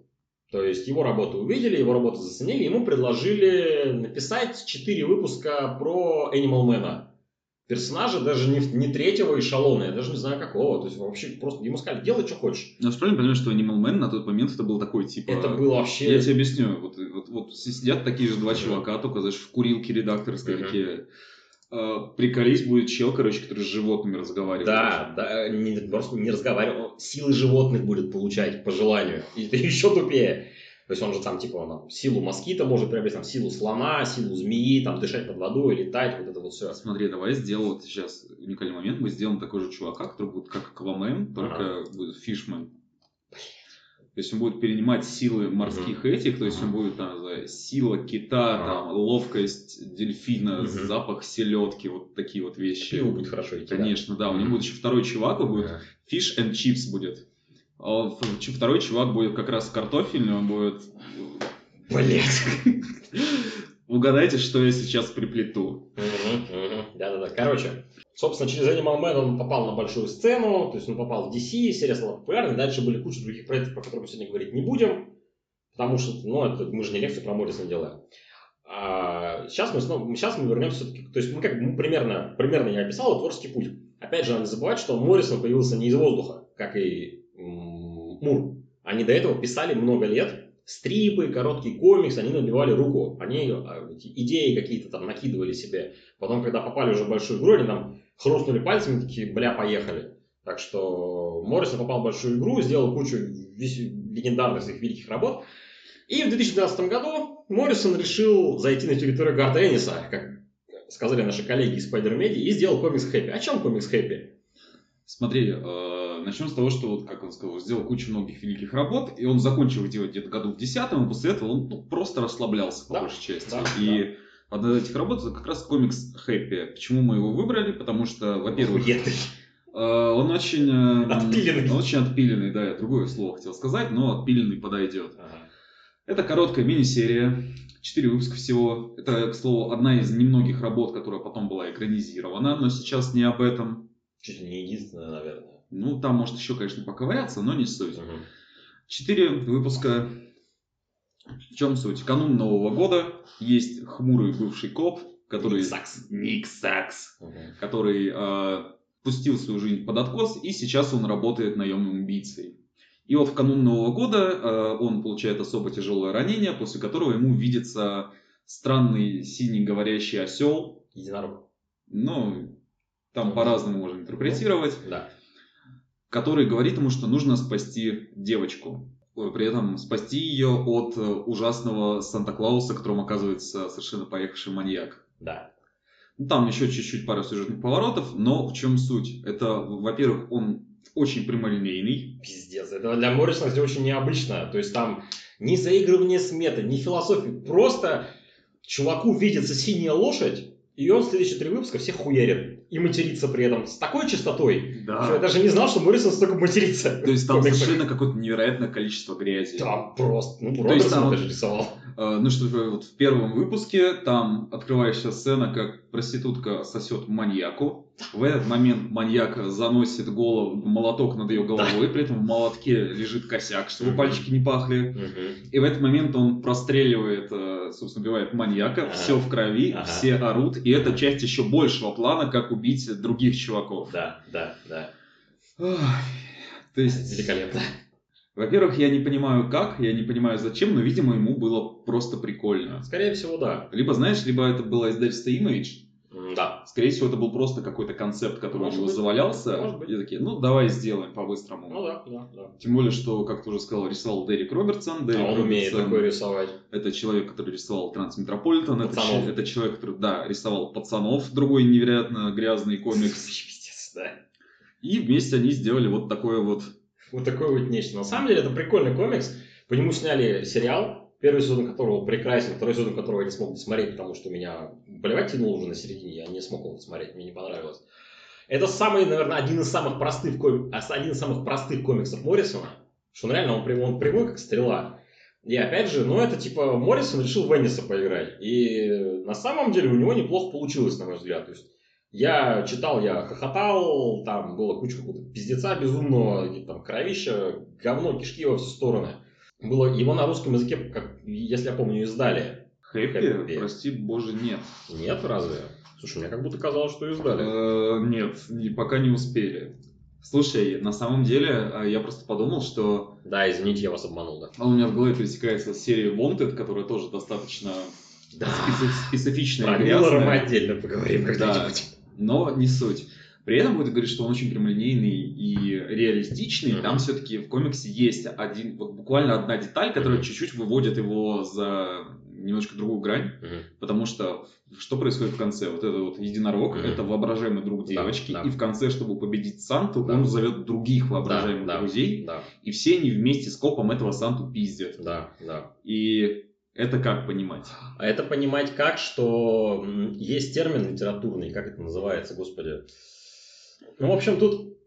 S2: То есть его работу увидели, его работу заценили, ему предложили написать 4 выпуска про Animal Man. Персонажа даже не, не третьего эшелона, я даже не знаю какого. То есть вообще просто ему сказали, делай, что хочешь.
S1: Ну, правильно понимаешь, что Animal Man на тот момент это был такой типа...
S2: Это было вообще...
S1: Я тебе объясню. Вот, вот, вот сидят такие же два чувака, только, знаешь, в курилке редакторской uh-huh. такие приколись будет чел, короче, который с животными разговаривает.
S2: Да, да, не, просто не разговаривает, силы животных будет получать по желанию. И это еще тупее. То есть он же там, типа, он силу москита может приобрести, там, силу слона, силу змеи, там, дышать под водой, летать, вот это вот все.
S1: Смотри, давай сделаем вот сейчас уникальный момент. Мы сделаем такой же чувака, который будет как Аквамен, только ага. будет фишмен. То есть он будет перенимать силы морских mm-hmm. этих, то есть он будет там, знаю, сила кита, mm-hmm. там, ловкость дельфина, mm-hmm. запах селедки, вот такие вот вещи.
S2: Пиво будет хорошо идти.
S1: Конечно, да. да. У него будет еще второй чувак, он будет mm-hmm. fish and chips будет. А второй чувак будет как раз картофельный, он будет...
S2: Блять.
S1: Угадайте, что я сейчас приплету.
S2: Да-да-да. Короче, Собственно, через Animal Man он попал на большую сцену, то есть он попал в DC, серия стала популярной. Дальше были куча других проектов, про которые мы сегодня говорить не будем, потому что, ну, это, мы же не лекцию про Моррисона делаем. А сейчас мы снова, сейчас мы вернемся все-таки, то есть мы как мы примерно, примерно я описал творческий путь. Опять же, надо забывать, что Моррисон появился не из воздуха, как и Мур. Они до этого писали много лет, стрипы, короткий комикс, они набивали руку, они а, идеи какие-то там накидывали себе. Потом, когда попали уже в большую игру, они там хрустнули пальцами, такие, бля, поехали. Так что Моррисон попал в большую игру, сделал кучу легендарных своих великих работ. И в 2012 году Моррисон решил зайти на территорию Гарта Энниса, как сказали наши коллеги из Spider Media, и сделал комикс Хэппи. О чем комикс Хэппи?
S1: Смотри, э, начнем с того, что, вот, как он сказал, сделал кучу многих великих работ, и он закончил их делать где-то году в десятом, и после этого он ну, просто расслаблялся, по да, большей части. Да, и да. Одна из этих работ это как раз комикс Хэппи. Почему мы его выбрали? Потому что, во-первых, э, он очень... Э,
S2: отпиленный.
S1: Он очень отпиленный, да, я другое слово хотел сказать, но отпиленный подойдет. Ага. Это короткая мини-серия, четыре выпуска всего. Это, к слову, одна из немногих работ, которая потом была экранизирована, но сейчас не об этом.
S2: Чуть ли не единственная, наверное.
S1: Ну, там может еще, конечно, поковыряться, но не суть. Четыре выпуска. В чем суть? Канун Нового года есть хмурый бывший коп, который...
S2: Ник Сакс.
S1: Ник Сакс. Угу. Который э, пустил свою жизнь под откос, и сейчас он работает наемным убийцей. И вот в канун Нового года э, он получает особо тяжелое ранение, после которого ему видится странный синий говорящий осел.
S2: Единорог.
S1: Ну, там ну, по-разному можно интерпретировать.
S2: Ну, да
S1: который говорит ему, что нужно спасти девочку. При этом спасти ее от э, ужасного Санта-Клауса, которым оказывается совершенно поехавший маньяк.
S2: Да.
S1: Ну, там еще чуть-чуть пара сюжетных поворотов, но в чем суть? Это, во-первых, он очень прямолинейный.
S2: Пиздец, это для Моррисона очень необычно. То есть там ни заигрывание с метой, ни философии. Просто чуваку видится синяя лошадь, и он в следующие три выпуска всех хуярит. И матерится при этом с такой частотой, да. что я даже не знал, что Моррисон столько матерится.
S1: То есть там совершенно какое-то невероятное количество грязи.
S2: Там просто, ну, То есть там, даже рисовал.
S1: Э, ну что, вот в первом выпуске там открывающая сцена, как проститутка сосет маньяку. В этот момент маньяк заносит голову, молоток над ее головой, да. при этом в молотке лежит косяк, чтобы угу. пальчики не пахли.
S2: Угу.
S1: И в этот момент он простреливает, э, собственно, убивает маньяка, ага. все в крови, ага. все орут. И это часть еще большего плана, как убить других чуваков.
S2: Да, да, да.
S1: Ох, то есть...
S2: Великолепно.
S1: Во-первых, я не понимаю как, я не понимаю зачем, но, видимо, ему было просто прикольно.
S2: Скорее всего, да.
S1: Либо, знаешь, либо это было издательство Image,
S2: Да.
S1: Скорее всего, это был просто какой-то концепт, который
S2: Может
S1: у него
S2: быть.
S1: завалялся.
S2: Может быть.
S1: И такие, ну, давай сделаем по-быстрому.
S2: Ну да, да, да.
S1: Тем более, что, как ты уже сказал, рисовал Дерек Робертсон. Дерек
S2: А он умеет
S1: Робертсон
S2: такое рисовать.
S1: Это человек, который рисовал Трансметрополитен. Это, это человек, который, да, рисовал Пацанов, другой невероятно грязный комикс.
S2: Пиздец, да.
S1: И вместе они сделали вот такое вот...
S2: Вот такое вот нечто. На самом деле это прикольный комикс. По нему сняли сериал, первый сезон которого прекрасен, второй сезон которого я не смог досмотреть, потому что меня плевать тянуло уже на середине, я не смог его досмотреть, мне не понравилось. Это самый, наверное, один из самых простых, ком- один из самых простых комиксов Моррисона, что он реально он прямой, он прямой как стрела. И опять же, ну это типа Моррисон решил в поиграть. И на самом деле у него неплохо получилось, на мой взгляд. То есть я читал, я хохотал, там было куча какого-то пиздеца безумного, там кровища, говно, кишки во все стороны. Было его на русском языке, как, если я помню, издали.
S1: Хэппи?
S2: Хэппи.
S1: Прости, боже, нет.
S2: Нет, разве? Слушай, мне как будто казалось, что издали.
S1: Э, Нет, не- пока не успели. Слушай, на самом деле, э, я просто подумал, что
S2: Да, извините, я вас обманул, да.
S1: а у меня в голове пересекается серия Wanted, которая тоже достаточно
S2: Да.
S1: специ- специфичная
S2: Про Миллера мы отдельно поговорим когда-нибудь.
S1: но не суть. При этом будет говорить, что он очень прямолинейный и реалистичный.
S2: Мгм.
S1: Там все-таки в комиксе есть один, вот буквально одна деталь, которая
S2: Мгм.
S1: чуть-чуть выводит его за немножко другую грань.
S2: Мгм.
S1: Потому что что происходит в конце? Вот этот вот единорог,
S2: Мгм.
S1: это воображаемый друг
S2: Да,
S1: девочки,
S2: да.
S1: и в конце, чтобы победить Санту,
S2: Да.
S1: он зовет других воображаемых
S2: Да, да,
S1: друзей,
S2: Да,
S1: и все они вместе с копом этого Санту пиздят.
S2: да, да.
S1: И это как понимать?
S2: А это понимать как, что есть термин литературный, как это называется, господи. Ну, в общем, тут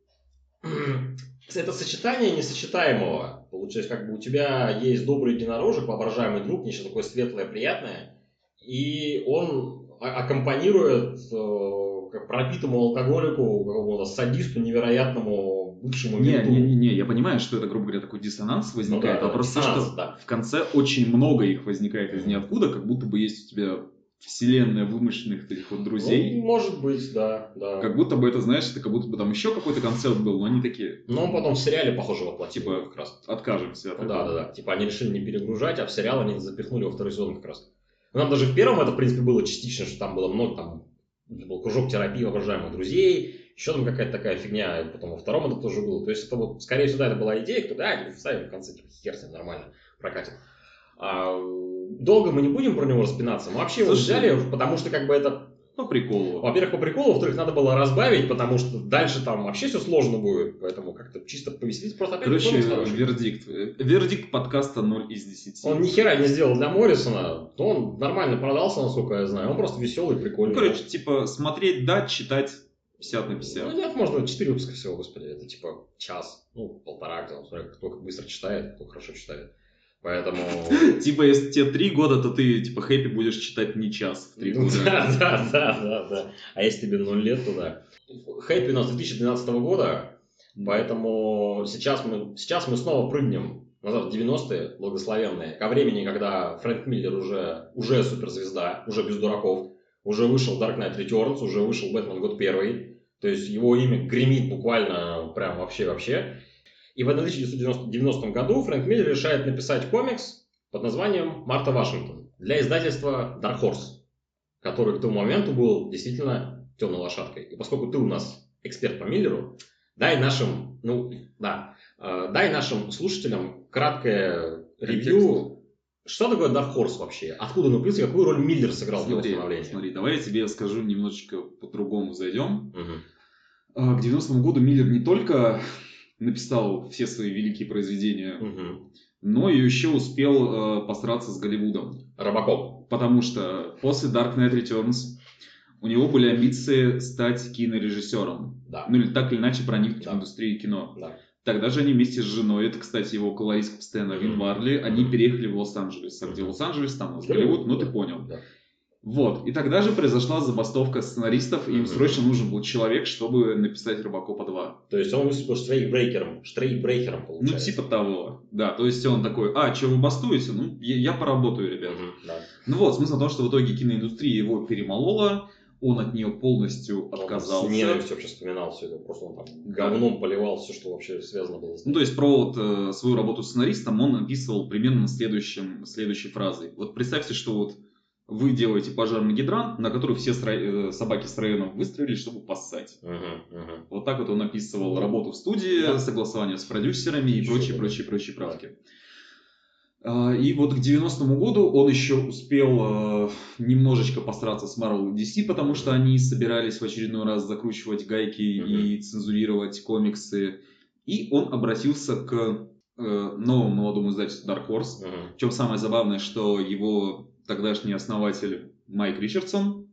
S2: это сочетание несочетаемого. Получается, как бы у тебя есть добрый единорожек, воображаемый друг, нечто такое светлое, приятное, и он а- аккомпанирует э, пропитому алкоголику, какому-то садисту невероятному бывшему
S1: Не,
S2: менту.
S1: не, не, не, я понимаю, что это, грубо говоря, такой диссонанс
S2: Ну
S1: возникает,
S2: да,
S1: а
S2: да,
S1: просто
S2: диссонанс,
S1: что
S2: да.
S1: в конце очень много их возникает из ниоткуда, как будто бы есть у тебя вселенная вымышленных этих вот друзей.
S2: Ну, может быть, да, да.
S1: Как будто бы это, знаешь, это как будто бы там еще какой-то концепт был, но они такие,
S2: Но он потом в сериале, похоже, воплотил
S1: Типа,
S2: как раз.
S1: откажемся от
S2: Ну
S1: этого.
S2: да, да, да. Типа они решили не перегружать, а в сериал они запихнули во второй сезон как раз. Ну, там даже в первом это, в принципе, было частично, что там было много, там был кружок терапии воображаемых друзей, еще там какая-то такая фигня, потом во втором это тоже было. То есть это вот, скорее всего, да, это была идея, кто да, вставим в конце, типа, хер с ним нормально прокатит. А, долго мы не будем про него распинаться. Мы вообще его взяли, потому что как бы это
S1: По приколу.
S2: во-первых, по приколу, во-вторых, надо было разбавить, потому что дальше там вообще все сложно будет. Поэтому как-то чисто повеселить. Просто опять
S1: Короче, вердикт. Вердикт подкаста 0 из 10.
S2: Он ни хера не сделал для Моррисона, то он нормально продался, насколько я знаю. Он просто веселый,
S1: Ну,
S2: прикольный.
S1: короче, типа, смотреть, да, читать 50 на
S2: Ну,
S1: 50.
S2: нет, можно 4 выпуска всего, господи. Это типа час, ну, полтора, где он, смотря кто как быстро читает, кто хорошо читает. Поэтому...
S1: Типа, если тебе 3 года, то ты, типа, хэппи будешь читать не час в 3
S2: Ну,
S1: года.
S2: Да, да, да, да, да. А если тебе 0 лет, то да. Хэппи у нас 2012 года, поэтому сейчас мы, сейчас мы снова прыгнем назад в 90-е, благословенные, ко времени, когда Фрэнк Миллер уже, уже суперзвезда, уже без дураков, уже вышел Dark Knight Returns, уже вышел Бэтмен год первый, то есть его имя гремит буквально прям вообще-вообще. И в 1990 году Фрэнк Миллер решает написать комикс под названием «Марта Вашингтон» для издательства Dark Horse, который к тому моменту был действительно темной лошадкой. И поскольку ты у нас эксперт по Миллеру, дай нашим, ну, да, э, дай нашим слушателям краткое ревью, что такое Dark Horse вообще? Откуда он появился, какую роль Миллер сыграл в его
S1: Смотри,
S2: становлении?
S1: смотри, давай я тебе скажу немножечко по-другому зайдем.
S2: Мгм.
S1: А, К 90-му году Миллер не только написал все свои великие произведения,
S2: Мгм.
S1: но еще успел э, посраться с Голливудом.
S2: Робокоп.
S1: Потому что после Dark Knight Returns у него были амбиции стать кинорежиссером.
S2: Да.
S1: Ну или так или иначе проникнуть
S2: Да.
S1: в индустрию кино.
S2: Да.
S1: Тогда же они вместе с женой, это, ксти, его колористка постоянно, Вин. Варли, они переехали в Лос-Анджелес. А где. Лос-Анджелес, там у нас
S2: Голливуд,
S1: ну ты понял.
S2: Да.
S1: Вот. И тогда же произошла забастовка сценаристов, и им срочно нужен был человек, чтобы написать Робокопа 2.
S2: То есть он выступил штрейкбрейкером, штрейкбрейкером
S1: Ну,
S2: получается.
S1: типа того. Да, то есть он такой, а, что вы бастуете? Ну, я, я поработаю, ребят.
S2: Мгм, да.
S1: Ну вот, смысл в том, что в итоге киноиндустрия его перемолола, он от нее полностью
S2: Он
S1: отказался.
S2: С ненавистью вообще вспоминал все это. Просто он там говном поливал все, что вообще связано было с
S1: Ну, то есть про вот, э, свою работу сценаристом он описывал примерно следующим, следующей фразой. Вот представьте, что вот вы делаете пожарный гидрант, на который все стро... Э, собаки с района выстроились, чтобы поссать.
S2: Угу, угу.
S1: Вот так вот он описывал работу в студии, да. согласование с продюсерами и прочие, прочие, прочие правки. А, и вот к 90-му году он еще успел э, немножечко постараться с Marvel и DC, потому что они собирались в очередной раз закручивать гайки mm-hmm. и цензурировать комиксы. И он обратился к э, новому молодому издательству Dark Horse. Mm-hmm. Причем самое забавное, что его тогдашний основатель Майк Ричардсон,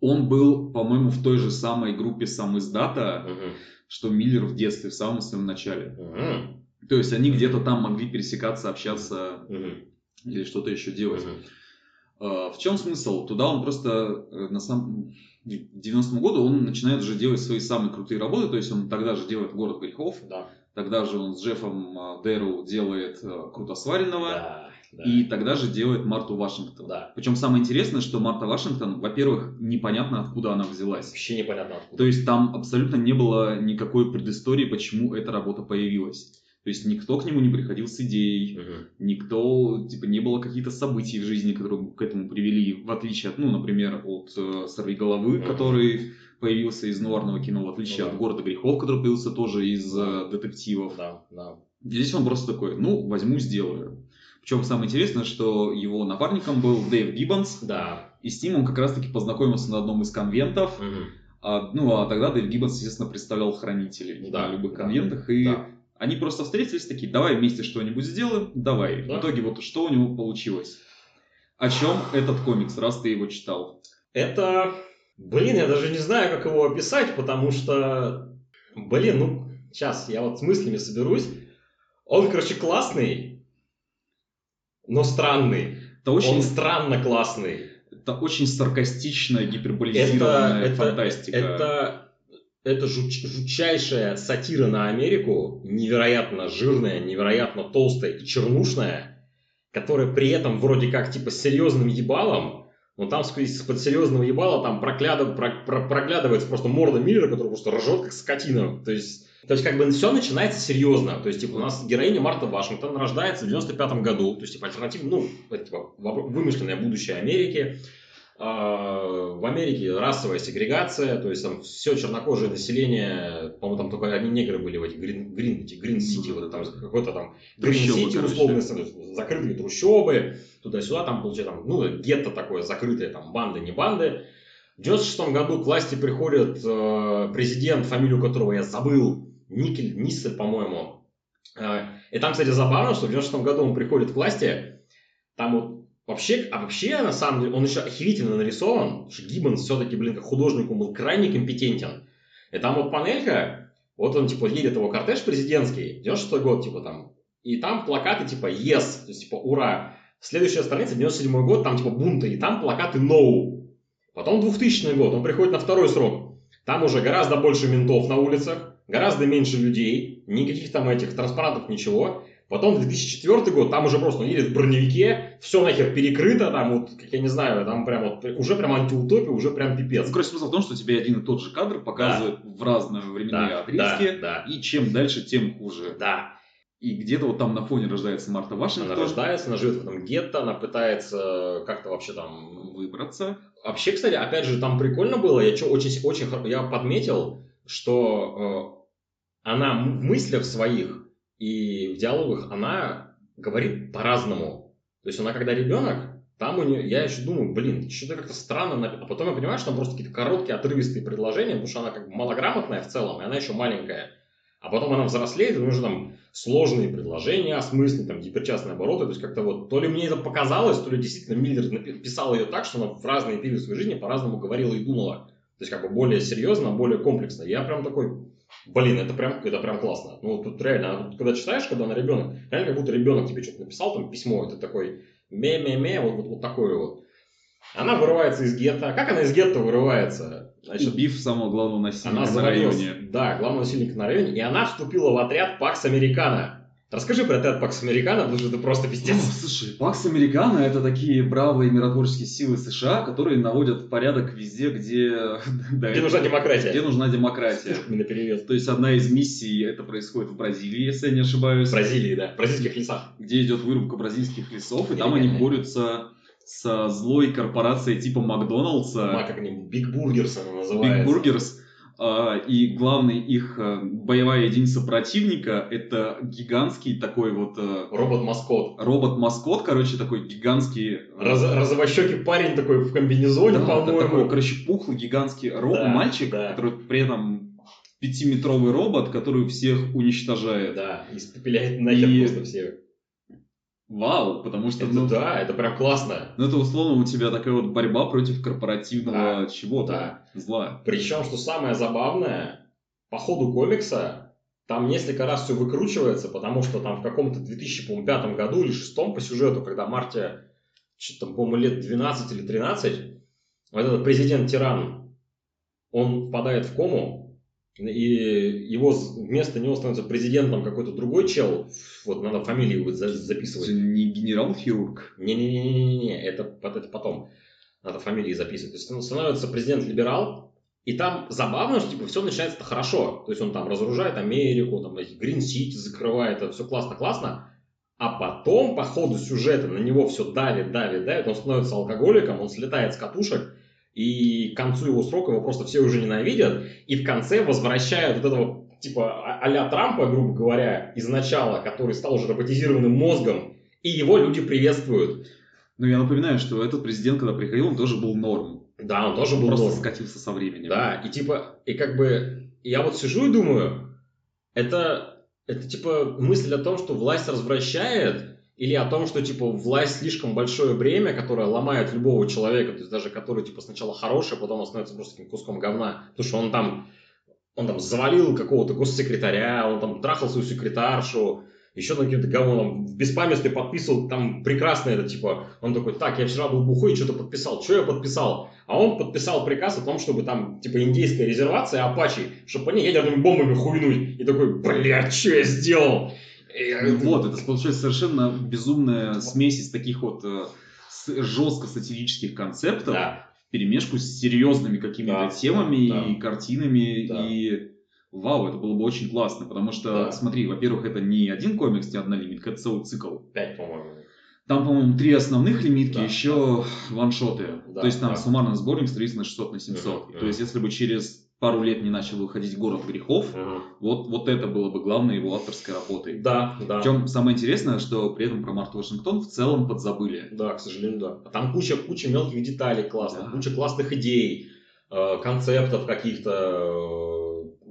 S1: он был, по-моему, в той же самой группе сам издата, mm-hmm. что Миллер в детстве, в самом своем начале. Mm-hmm. То есть они где-то там могли пересекаться, общаться mm-hmm. или что-то еще делать. Mm-hmm. В чем смысл? Туда он просто э, на самом в 90-м году он начинает уже делать свои самые крутые работы, то есть он тогда же делает «Город грехов», да. тогда же он с Джеффом а, Дэру делает э, «Круто сваренного», да, да. и тогда же делает Марту Вашингтон. Да. Причем самое интересное, что Марта Вашингтон, во-первых, непонятно откуда она взялась.
S2: Вообще непонятно откуда.
S1: То есть там абсолютно не было никакой предыстории, почему эта работа появилась. То есть никто к нему не приходил с идеей, uh-huh. никто, типа, не было каких-то событий в жизни, которые к этому привели, в отличие от, ну, например, от э, «Сорви головы», uh-huh. который появился из нуарного кино, в отличие uh-huh. от «Города грехов», который появился тоже из uh-huh. детективов.
S2: Да, да.
S1: Здесь он просто такой, ну, возьму, сделаю. Причем самое интересное, что его напарником был Дэйв Гиббонс.
S2: Да.
S1: И с ним он как раз-таки познакомился на одном из конвентов. Угу. А, ну, а тогда Дэйв Гиббонс, естественно, представлял хранителей да, на любых конвентах. И да. Они просто встретились такие, давай вместе что-нибудь сделаем, давай. Да. В итоге вот что у него получилось. О чем этот комикс, раз ты его читал?
S2: Это, блин, я даже не знаю, как его описать, потому что, блин, ну, сейчас я вот с мыслями соберусь. Он, короче, классный, но странный. Это очень... Он странно классный.
S1: Это очень саркастичная, гиперболизированная это, фантастика.
S2: Это, это это жуч, жутчайшая сатира на Америку, невероятно жирная, невероятно толстая и чернушная, которая при этом вроде как типа с серьезным ебалом, но там из-под серьезного ебала там проглядыв, про, про, проглядывается просто морда Миллера, который просто ржет как скотина. То есть, то есть как бы все начинается серьезно. То есть типа у нас героиня Марта Вашингтон рождается в 95 году. То есть типа альтернативно, ну, это, типа вымышленное будущее Америки а, в Америке расовая сегрегация, то есть там все чернокожее население, по-моему, там только одни негры были в этих Грин, Грин, эти Грин Сити, вот там какой-то там Грин Сити, условно, закрытые трущобы, туда-сюда, там, получается, там, ну, гетто такое, закрытое, там, банды, не банды. В 96 году к власти приходит э, президент, фамилию которого я забыл, Никель, Ниссель, по-моему. Э, и там, кстати, забавно, что в 96 году он приходит к власти, там вот Вообще, а вообще, на самом деле, он еще охерительно нарисован, что Гиббонс все-таки, блин, как художник, он был крайне компетентен. И там вот панелька, вот он, типа, едет его кортеж президентский, 96 год, типа, там, и там плакаты, типа, yes, то есть, типа, ура. Следующая страница, 97 год, там, типа, бунты, и там плакаты no. Потом 2000 год, он приходит на второй срок. Там уже гораздо больше ментов на улицах, гораздо меньше людей, никаких там этих транспарантов, ничего. Потом 2004 год, там уже просто он едет в броневике, все нахер перекрыто, там вот, как я не знаю, там прям вот, уже прям антиутопия, уже прям пипец.
S1: Ну, короче, смысл в том, что тебе один и тот же кадр показывают да. в разные временные да, отрезки, да, да. и чем дальше, тем хуже.
S2: Да.
S1: И где-то вот там на фоне рождается Марта Вашингтон.
S2: Она рождается, она живет в этом гетто, она пытается как-то вообще там...
S1: Выбраться.
S2: Вообще, кстати, опять же, там прикольно было, я что, очень, очень, я подметил, что э, она в мыслях своих и в диалогах она говорит по-разному. То есть она когда ребенок, там у нее, я еще думаю, блин, что-то как-то странно, а потом я понимаю, что там просто какие-то короткие отрывистые предложения, потому что она как бы малограмотная в целом, и она еще маленькая. А потом она взрослеет, и уже там сложные предложения, осмысленные, там, гиперчастные обороты, то есть как-то вот, то ли мне это показалось, то ли действительно Миллер писал ее так, что она в разные периоды своей жизни по-разному говорила и думала. То есть как бы более серьезно, более комплексно. Я прям такой, Блин, это прям, это прям классно. Ну, тут реально, а когда читаешь, когда она ребенок, реально как будто ребенок тебе что-то написал, там письмо, это такой ме-ме-ме, вот, вот, вот такое вот. Она вырывается из гетто. Как она из гетто вырывается?
S1: Значит, Убив самого главного насильника
S2: она на районе. Да, главного насильника на районе. И она вступила в отряд Пакс Американо. Расскажи про этот Пакс Американо, потому что это просто пиздец. Ну,
S1: слушай, Пакс Американо это такие бравые миротворческие силы США, которые наводят порядок везде, где...
S2: Где нужна демократия.
S1: Где нужна демократия.
S2: На перевес.
S1: То есть одна из миссий, это происходит в Бразилии, если я не ошибаюсь. В
S2: Бразилии, да. В бразильских лесах.
S1: Где идет вырубка бразильских лесов, и там они борются со злой корпорацией типа Макдоналдса.
S2: А, как они, Big Burgers она называется.
S1: Big Burgers. А, и главный их э, боевая единица противника это гигантский такой вот... э,
S2: Робот-маскот.
S1: Робот-маскот, короче, такой гигантский... э,
S2: Раз, розовощекий парень такой в комбинезоне,
S1: да,
S2: по-моему.
S1: такой, короче, пухлый гигантский роб,
S2: Да,
S1: мальчик,
S2: да.
S1: который при этом пятиметровый робот, который всех уничтожает.
S2: Да, испепеляет нахер
S1: И-
S2: просто все.
S1: Вау, потому что,
S2: Это
S1: ну,
S2: да, это прям классно.
S1: ну, это условно у тебя такая вот борьба против корпоративного
S2: Да,
S1: чего-то,
S2: да.
S1: зла.
S2: Причем, что самое забавное, по ходу комикса там несколько раз все выкручивается, потому что там в каком-то 2005 году или 2006 по сюжету, когда Марте, что там, по-моему, лет 12 или 13, вот этот президент-тиран, он впадает в кому, и его вместо него становится президентом какой-то другой чел, вот надо фамилию вот за-
S1: Это
S2: записывать.
S1: же не генерал-хирург.
S2: Не-не-не-не-не, это, это потом. Надо фамилии записывать. То есть он становится президент-либерал, и там забавно, что типа все начинается хорошо. То есть он там разоружает Америку, там Грин-Сити закрывает, это все классно-классно. А потом, по ходу сюжета, на него все давит, давит, давит, он становится алкоголиком, он слетает с катушек, и к концу его срока его просто все уже ненавидят, и в конце возвращают вот этого типа а-ля Трампа, грубо говоря, из начала, который стал уже роботизированным мозгом, и его люди приветствуют.
S1: Но я напоминаю, что этот президент, когда приходил, он тоже был норм.
S2: Да, он тоже был
S1: Просто
S2: норм.
S1: скатился со временем.
S2: Да, и типа, и как бы, я вот сижу и думаю, это, это типа мысль о том, что власть развращает, или о том, что типа власть слишком большое бремя, которое ломает любого человека, то есть даже который типа сначала хороший, а потом становится просто таким куском говна, потому что он там, он там завалил какого-то госсекретаря, он там трахал свою секретаршу, еще на каким-то говном, в беспамятстве подписывал, там прекрасно это, типа, он такой, так, я вчера был бухой что-то подписал, что я подписал? А он подписал приказ о том, чтобы там, типа, индейская резервация Апачи, чтобы по ней ядерными бомбами хуйнуть. И такой, блядь, что я сделал? Я-
S1: Ну вот, это получается совершенно безумная смесь из таких вот э, жестко сатирических концептов
S2: Да,
S1: в перемешку с серьезными какими-то
S2: Да,
S1: темами
S2: да,
S1: и картинами.
S2: Да.
S1: И вау, это было бы очень классно, потому что,
S2: Да.
S1: смотри, во-первых, это не один комикс, не одна лимитка, это целый цикл.
S2: пять, по-моему.
S1: Там, по-моему, три основных лимитки,
S2: Да,
S1: еще ваншоты.
S2: Да,
S1: То есть там
S2: да.
S1: суммарный сборник строится на 600 на 700.
S2: Мгм,
S1: То есть если бы через пару лет не начал выходить «Город грехов»,
S2: Мгм.
S1: вот, вот это было бы главной его авторской работой.
S2: Да, да.
S1: Причем самое интересное, что при этом про Март Вашингтон в целом подзабыли.
S2: Да, к сожалению, да. А Там куча, куча мелких деталей классных,
S1: Да.
S2: куча классных идей, э, концептов каких-то. э,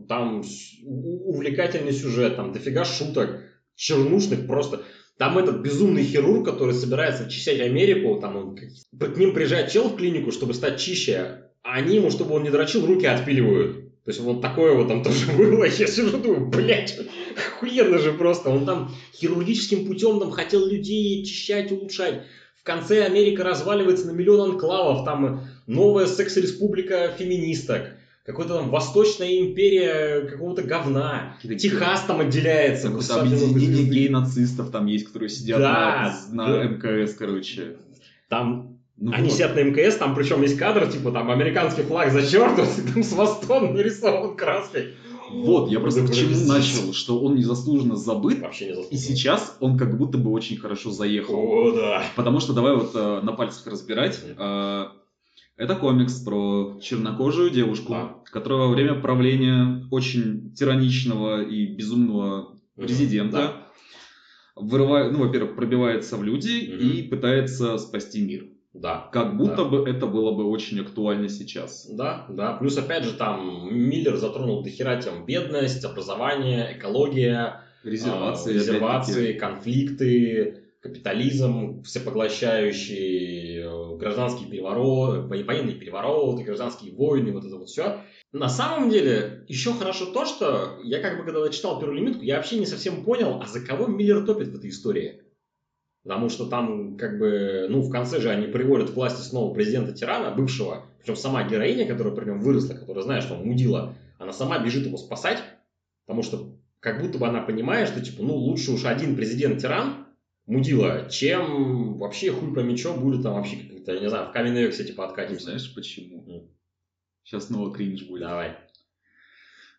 S2: Там увлекательный сюжет, там дофига шуток, чернушных просто. Там этот безумный хирург, который собирается чесать Америку, там он, к ним приезжает чел в клинику, чтобы стать чище, они ему, чтобы он не дрочил, руки отпиливают. То есть вот такое вот там тоже было. Я сижу, думаю, блядь, охуенно же просто. Он там хирургическим путем там хотел людей очищать, улучшать. В конце Америка разваливается на миллион анклавов. Там новая секс-республика феминисток. Какой-то там Восточная империя какого-то говна. Техас там отделяется.
S1: Какое-то объединение гей-нацистов там есть, которые сидят
S2: Да,
S1: на, на
S2: да.
S1: МКС, короче.
S2: Там
S1: Ну
S2: Они
S1: вот.
S2: сидят на МКС, там причем есть кадр, типа там американский флаг зачеркнут, и там с хвостом нарисован краской.
S1: Вот, я просто
S2: Это
S1: к чему начал, что он незаслуженно забыт,
S2: Вообще не
S1: и
S2: заслуженно.
S1: сейчас он как будто бы очень хорошо заехал.
S2: О, да.
S1: Потому что давай вот э, на пальцах разбирать. Э, это комикс про чернокожую девушку,
S2: Да.
S1: которая во время правления очень тираничного и безумного президента вырывает, ну, во-первых, пробивается в люди
S2: Мгм.
S1: и пытается спасти мир.
S2: Да.
S1: Как будто
S2: Да.
S1: бы это было бы очень актуально сейчас.
S2: Да, да. Плюс, опять же, там Миллер затронул до хера тем бедность, образование, экология,
S1: Резервации,
S2: а, резервации,
S1: опять-таки.
S2: конфликты, капитализм всепоглощающий, э, гражданские перевороты, военные перевороты, гражданские войны, вот это вот все. На самом деле, еще хорошо то, что я как бы когда читал первую лимитку, я вообще не совсем понял, а за кого Миллер топит в этой истории. Потому что там, как бы, ну, в конце же они приводят к власти снова президента-тирана, бывшего, причем сама героиня, которая при нем выросла, которая знает, что он мудила, она сама бежит его спасать, потому что как будто бы она понимает, что, типа, ну, лучше уж один президент-тиран, мудила, чем вообще хуй пойми что будет там вообще, как-то, я не знаю, в каменной вексе, типа, откатимся.
S1: Знаешь почему? Сейчас снова кринж будет.
S2: Давай.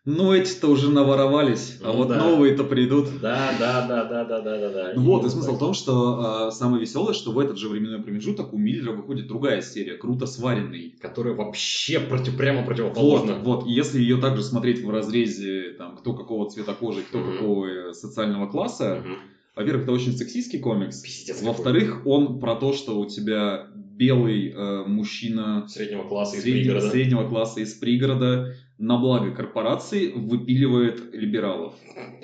S1: Ну, эти-то уже наворовались, а
S2: Ну
S1: вот
S2: да.
S1: новые-то придут.
S2: Да, да, да, да, да, да, да, да.
S1: Ну вот, и смысл
S2: так.
S1: в том, что а, самое веселое, что в этот же временной промежуток у Миллера выходит другая серия, круто сваренный.
S2: Которая вообще против, прямо
S1: Вот,
S2: противоположна.
S1: вот, и если ее также смотреть в разрезе, там, кто какого цвета кожи, кто
S2: Мгм.
S1: какого э, социального класса,
S2: Мгм.
S1: во-первых, это очень сексистский комикс,
S2: Пиздец
S1: во-вторых, он про то, что у тебя белый э, мужчина
S2: Среднего класса из
S1: среднего,
S2: пригорода.
S1: среднего класса из пригорода на благо корпорации выпиливает либералов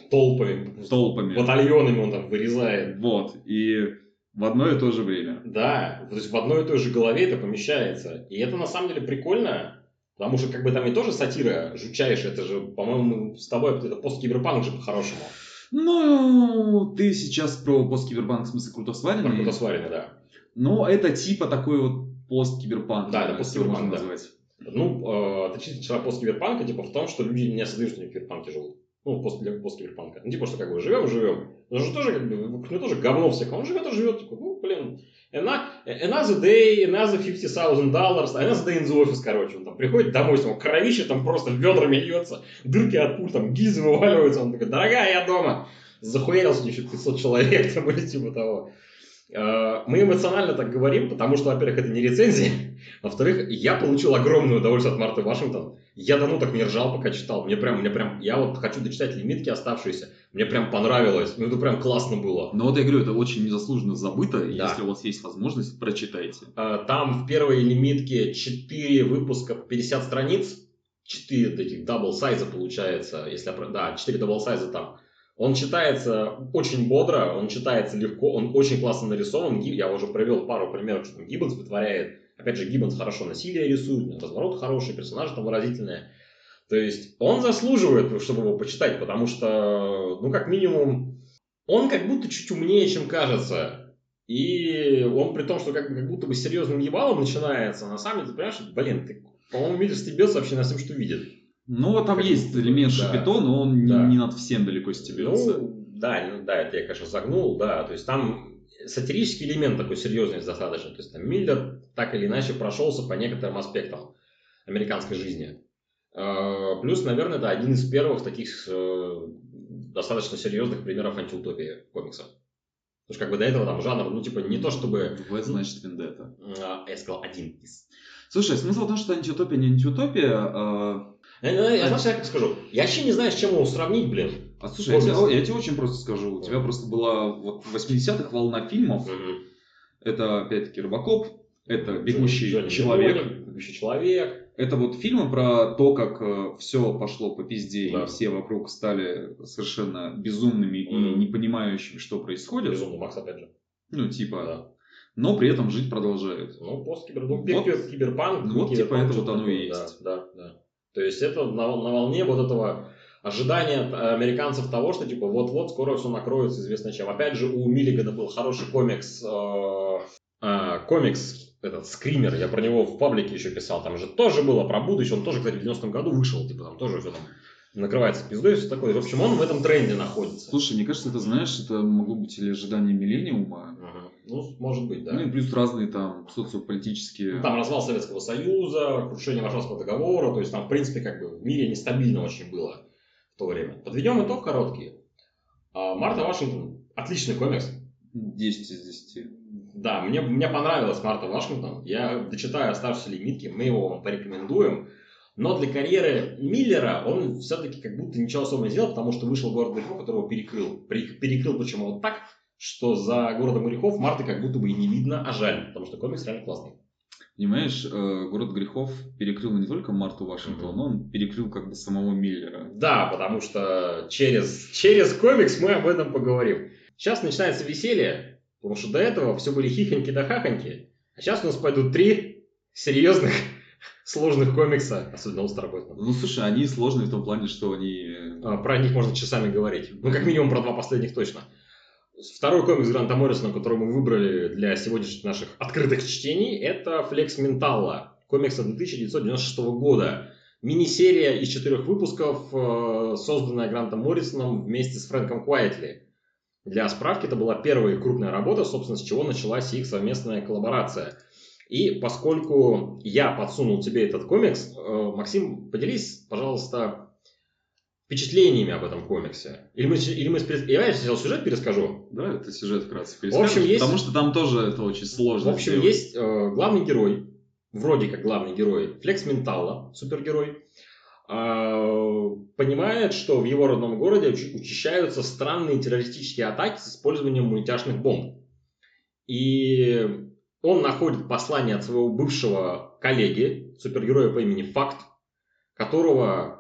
S2: Толпами.
S1: толпами.
S2: Батальонами он там вырезает.
S1: Вот, и в одно и то же время.
S2: Да, то есть в одной и той же голове это помещается. И это на самом деле прикольно, потому что как бы там и тоже сатира жутчайшая. Это же, по-моему, с тобой это посткиберпанк же по-хорошему.
S1: Ну, ты сейчас про посткиберпанк, в смысле, круто
S2: Про
S1: сваренный.
S2: круто сваренный, да.
S1: Ну, это типа такой вот посткиберпанк.
S2: Да, это посткиберпанк, да.
S1: назвать.
S2: Ну, э, отличительность вчера посткиберпанка типа в том, что люди не осознают, что они в киберпанке живут. Ну, после посткиберпанка. Ну, типа, что как бы живем, живем. Но же тоже, как бы, него тоже говно всех. Он живет и живет, типа, ну, блин, another day, another 50,000 dollars, another day in the office, короче. Он там приходит домой, с него кровище там просто ведрами льется, дырки от пуль, там гильзы вываливаются. Он такой, дорогая, я дома. Захуярился еще 500 человек, там, или типа того. Э, Мы эмоционально так говорим, потому что, во-первых, это не рецензия, во-вторых, я получил огромное удовольствие от Марты Вашингтон. Я давно так не ржал, пока читал. Мне прям, мне прям, я вот хочу дочитать лимитки оставшиеся. Мне прям понравилось. Ну, это прям классно было.
S1: Но вот я говорю, это очень незаслуженно забыто.
S2: Да.
S1: Если у вас есть возможность, прочитайте.
S2: Э, Там в первой лимитке 4 выпуска по 50 страниц. 4 этих double size а получается. Если, да, 4 double size а там. Он читается очень бодро, он читается легко, он очень классно нарисован. Я уже привел пару примеров, что Гиббонс вытворяет. Опять же, Гиббонс хорошо насилие рисует, разворот хороший, персонажи там выразительные. То есть он заслуживает, чтобы его почитать, потому что, ну, как минимум, он как будто чуть умнее, чем кажется. И он при том, что как, как будто бы серьезным ебалом начинается, на самом деле, ты понимаешь, блин, ты, по-моему, Миллер стебется вообще на всем, что видит.
S1: Ну, вот там
S2: Как
S1: есть элемент
S2: да.
S1: шапито, но он не,
S2: Да.
S1: не над всем далеко стебется.
S2: Ну, да, ну, да, это я, конечно, загнул, да, то есть там сатирический элемент такой серьезный достаточно, то есть там Миллер так или иначе прошелся по некоторым аспектам американской жизни. Э, Плюс, наверное, это один из первых таких э, достаточно серьезных примеров антиутопии комиксов. Потому что как бы до этого там жанр, ну типа не то чтобы...
S1: В значит вендетта.
S2: э, Я сказал один из.
S1: Слушай, смысл в том, что антиутопия не антиутопия. а-
S2: Я, я, я, знаешь, я как скажу, я вообще не знаю, с чем его сравнить, блин.
S1: А слушай, я тебе, я тебе очень просто скажу. У тебя просто была вот в 80-х волна фильмов. Это, опять-таки, Робокоп. Это «Бегущий
S2: Джонни
S1: человек».
S2: Бегущий человек.
S1: Это вот фильмы про то, как все пошло по пизде,
S2: Да.
S1: и все вокруг стали совершенно безумными и не понимающими, что происходит.
S2: Безумный Макс, опять же.
S1: Ну, типа,
S2: Да.
S1: но при этом жить продолжают.
S2: Ну, посткибер, ну,
S1: Вот-
S2: кибер- киберпанк.
S1: вот
S2: киберпанк,
S1: типа это вот оно и есть.
S2: Да, да, да. То есть это на, на волне вот этого ожидания американцев того, что типа вот-вот скоро все накроется известно чем. Опять же, у Миллигана был хороший комикс, э, э, комикс этот Скример, я про него в паблике еще писал, там же тоже было про будущее, он тоже, кстати, в 90-м году вышел, типа там тоже все там накрывается пиздой все такое. В общем, он в этом тренде находится.
S1: Слушай, мне кажется, это, знаешь, это могло быть или ожидание миллениума,
S2: Мгм. Ну, может быть, да.
S1: ну и плюс разные там социополитические...
S2: Ну, Там развал Советского Союза, крушение Варшавского договора, то есть там, в принципе, как бы в мире нестабильно очень было в то время. Подведем итог короткий. А, Марта Вашингтон отличный комикс.
S1: 10 из 10.
S2: Да, мне, мне понравилась Марта Вашингтон. Я дочитаю оставшиеся лимитки, мы его вам порекомендуем. Но для карьеры Миллера он все-таки как будто ничего особо не сделал, потому что вышел «Город грехов», который его перекрыл. Перекрыл почему вот так, что за «Городом грехов» Марты как будто бы и не видно, а жаль, потому что комикс реально классный.
S1: Понимаешь, э, «Город грехов» перекрыл не только Марту Вашингтон, но он перекрыл как бы самого Миллера.
S2: Да, потому что через, через комикс мы об этом поговорим. Сейчас начинается веселье, потому что до этого все были хихоньки да хахоньки. А сейчас у нас пойдут три серьезных, сложных комикса, особенно у Старбэтмена.
S1: Ну, слушай, они сложные в том плане, что они... э,
S2: А, Про них можно часами говорить. Ну, как минимум, про два последних точно. Второй комикс Гранта Моррисона, который мы выбрали для сегодняшних наших открытых чтений, это «Флекс Менталла», комикс от 1996 года. Мини-серия из четырех выпусков, э, созданная Грантом Моррисоном вместе с Фрэнком Куайтли. Для справки, это была первая крупная работа, собственно, с чего началась их совместная коллаборация. И поскольку я подсунул тебе этот комикс, э, Максим, поделись, пожалуйста, впечатлениями об этом комиксе. Или мы, или мы я сначала сюжет перескажу.
S1: Да, это сюжет вкратце
S2: В общем, есть...
S1: Потому что там тоже это очень сложно.
S2: В общем, сделать. есть э, главный герой, вроде как главный герой, Флекс Ментала, супергерой, э, понимает, что в его родном городе учащаются странные террористические атаки с использованием мультяшных бомб. И он находит послание от своего бывшего коллеги, супергероя по имени Факт, которого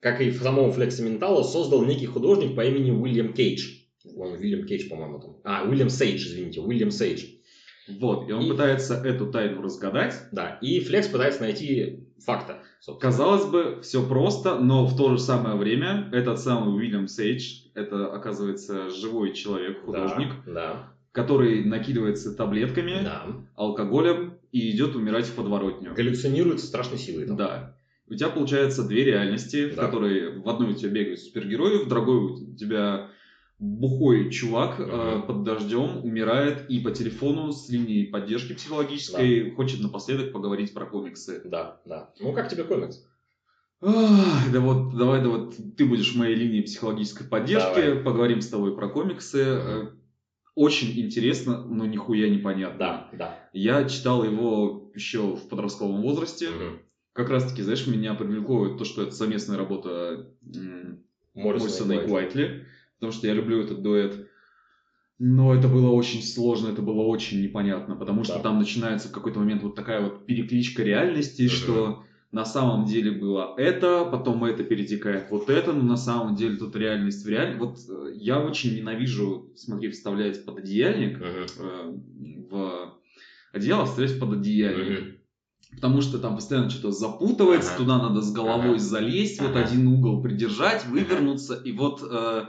S2: как и самого Флекса Ментала, создал некий художник по имени Уильям Кейдж. Он Уильям Кейдж, по-моему, там. А, Уильям Сейдж, извините, Уильям Сейдж.
S1: Вот, и он и... пытается эту тайну разгадать.
S2: Да, и Флекс пытается найти факты.
S1: Собственно. Казалось бы, все просто, но в то же самое время этот самый Уильям Сейдж, это, оказывается, живой человек, художник,
S2: да, да.
S1: который накидывается таблетками, да. алкоголем и идет умирать в подворотню.
S2: Галлюцинирует страшной силой.
S1: Там. Да. У тебя получается две реальности, да. в которой в одной у тебя бегают супергерои, в другой у тебя бухой чувак угу. э, под дождем умирает и по телефону с линии поддержки психологической да. хочет напоследок поговорить про комиксы.
S2: Да, да. Ну как тебе комикс?
S1: Ах, да вот, давай, да вот ты будешь в моей линии психологической поддержки, давай. поговорим с тобой про комиксы. Угу. Очень интересно, но нихуя непонятно.
S2: Да, да.
S1: Я читал его еще в подростковом возрасте. Угу как раз-таки, знаешь, меня привлекло то, что это совместная работа Моррисона и Куайтли, потому что я люблю этот дуэт. Но это было очень сложно, это было очень непонятно, потому что да. там начинается в какой-то момент вот такая вот перекличка реальности, uh что на самом деле было это, потом это перетекает вот это, но на самом деле тут реальность в реальность. Вот э, я очень ненавижу, смотри, вставлять под одеяльник э, в одеяло, вставлять под одеяльник. Потому что там постоянно что-то запутывается, ага. туда надо с головой ага. залезть, ага. вот один угол придержать, вывернуться. И вот э,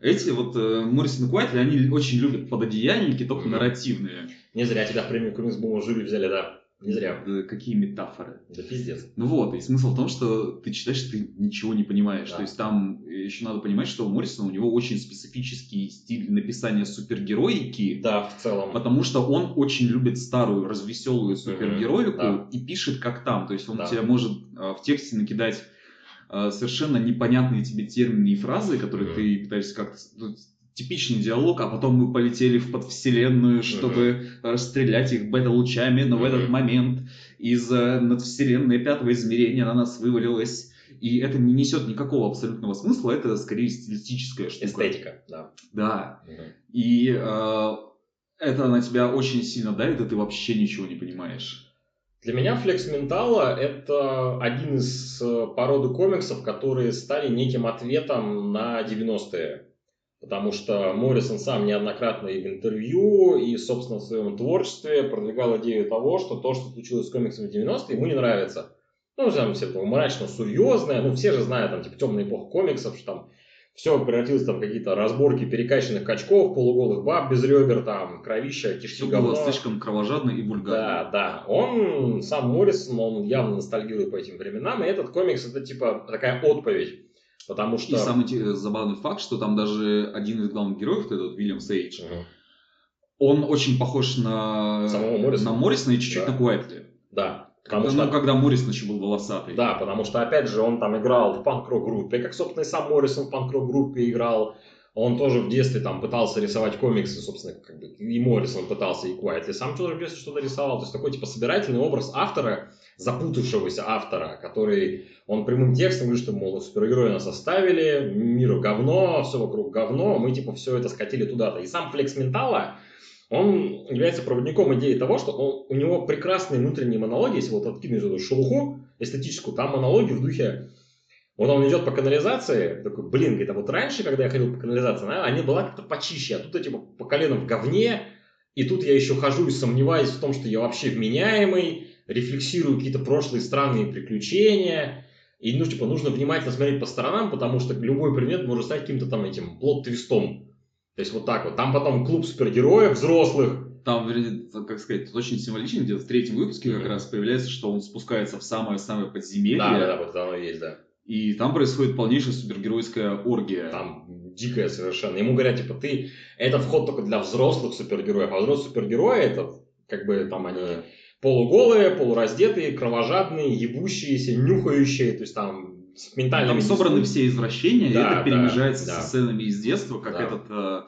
S1: эти вот э, Моррисон и Куайтли, они очень любят пододеяльники, только нарративные.
S2: Не зря тебя в премию Комикс Бума жюри взяли, да. Не зря.
S1: Да, какие метафоры.
S2: Да пиздец.
S1: Ну вот, и смысл в том, что ты читаешь, ты ничего не понимаешь. Да. То есть там еще надо понимать, что у Моррисона у него очень специфический стиль написания супергероики.
S2: Да, в целом.
S1: Потому что он очень любит старую, развеселую супергероику да. и пишет как там. То есть он да. тебе может а, в тексте накидать а, совершенно непонятные тебе термины и фразы, которые mm-hmm. ты пытаешься как-то ну, типичный диалог, а потом мы полетели в подвселенную, чтобы uh-huh. расстрелять их бета-лучами, но uh-huh. в этот момент из надвселенной пятого измерения на нас вывалилась и это не несет никакого абсолютного смысла, это скорее стилистическая штука.
S2: Эстетика, да.
S1: Да. Угу. И э, это на тебя очень сильно давит, и ты вообще ничего не понимаешь.
S2: Для меня Флекс Ментала это один из э, породы комиксов, которые стали неким ответом на 90-е. Потому что Моррисон сам неоднократно и в интервью, и, собственно, в своем творчестве продвигал идею того, что то, что случилось с комиксами в 90-е, ему не нравится. Ну, там все это мрачно серьезное, ну, все же знают, там, типа, темная эпоха комиксов, что там все превратилось там какие-то разборки перекачанных качков, полуголых баб без ребер, там, кровища, кишки, Все
S1: говно. было слишком кровожадно и вульгарно.
S2: Да, да. Он, сам Моррисон, он явно ностальгирует по этим временам, и этот комикс это, типа, такая отповедь Потому что...
S1: И самый забавный факт, что там даже один из главных героев, этот Вильям Сейдж, угу. он очень похож на,
S2: Самого Моррисона.
S1: на Моррисона и чуть-чуть да. на Куайтли.
S2: Да.
S1: Потому когда, что... Ну, когда Моррисон еще был волосатый.
S2: Да, потому что, опять же, он там играл в панк-рок группе, как, собственно, и сам Моррисон в панк-рок группе играл. Он тоже в детстве там пытался рисовать комиксы, собственно, как бы и Моррисон пытался, и Куайтли. Сам тоже в детстве что-то рисовал. То есть такой, типа, собирательный образ автора, запутавшегося автора, который он прямым текстом говорит, что, мол, супергерои нас оставили, мир говно, все вокруг говно, мы, типа, все это скатили туда-то. И сам Флекс Ментала, он является проводником идеи того, что он, у него прекрасные внутренние монологи, если вот откинуть эту шелуху эстетическую, там монологи в духе вот он идет по канализации, такой, блин, а вот раньше, когда я ходил по канализации, она, они была как-то почище, а тут я типа по коленам в говне, и тут я еще хожу и сомневаюсь в том, что я вообще вменяемый, рефлексирую какие-то прошлые странные приключения. И, ну, типа, нужно внимательно смотреть по сторонам, потому что любой предмет может стать каким-то там этим плод-твистом. То есть вот так вот. Там потом клуб супергероев взрослых.
S1: Там, как сказать, очень символично, где-то в третьем выпуске mm-hmm. как раз появляется, что он спускается в самое-самое подземелье.
S2: Да, да, да, вот оно есть, да.
S1: И там происходит полнейшая супергеройская оргия.
S2: Там дикая совершенно. Ему говорят, типа, ты, это вход только для взрослых супергероев, а взрослые супергерои, это как бы там они полуголые, полураздетые, кровожадные, ебущиеся, нюхающие, то есть там с ментальными...
S1: Там собраны все извращения, и
S2: Да,
S1: это
S2: да,
S1: перемежается
S2: да.
S1: со сценами из детства, как
S2: Да.
S1: этот э,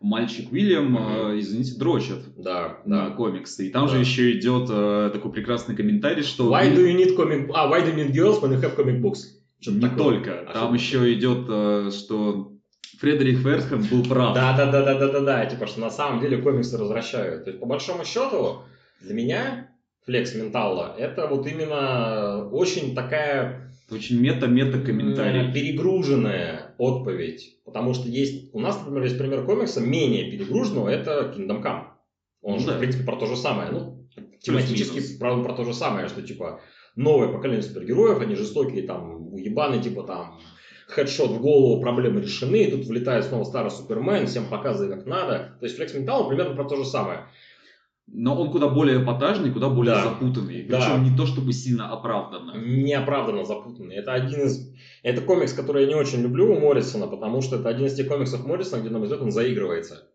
S1: мальчик Уильям,
S2: Мгм.
S1: э, извините, дрочит
S2: Да,
S1: на
S2: да.
S1: комиксы. И там
S2: Да.
S1: же еще идет э, такой прекрасный комментарий, что
S2: Why do you need comic... А, why do you need girls when you have comic books? Что-то
S1: не
S2: такое.
S1: только.
S2: А
S1: там еще идет, э, что Фредерик Вертхэм был прав.
S2: Да, да, да, да, да, да, да. Типа, что на самом деле комиксы развращают. То есть, по большому счету, для меня флекс ментала это вот именно очень такая
S1: Очень мета-мета комментарий.
S2: перегруженная отповедь. Потому что есть, у нас, например, есть пример комикса менее перегруженного, это Kingdom Come. Он
S1: Ну
S2: же,
S1: да.
S2: в принципе, про то же самое. Ну, тематически
S1: Плюс-минус.
S2: про, то же самое, что, типа, новое поколение супергероев, они жестокие, там, уебаны, типа, там, хедшот в голову, проблемы решены, и тут влетает снова старый Супермен, всем показывает, как надо. То есть, Флекс Ментал примерно про то же самое.
S1: Но он куда более эпатажный, куда более
S2: Да.
S1: запутанный.
S2: Да.
S1: Причем не то чтобы сильно оправданно.
S2: неоправданно запутанный. Это один из... Это комикс, который я не очень люблю у Моррисона, потому что это один из тех комиксов Моррисона, где, на мой взгляд, он заигрывается.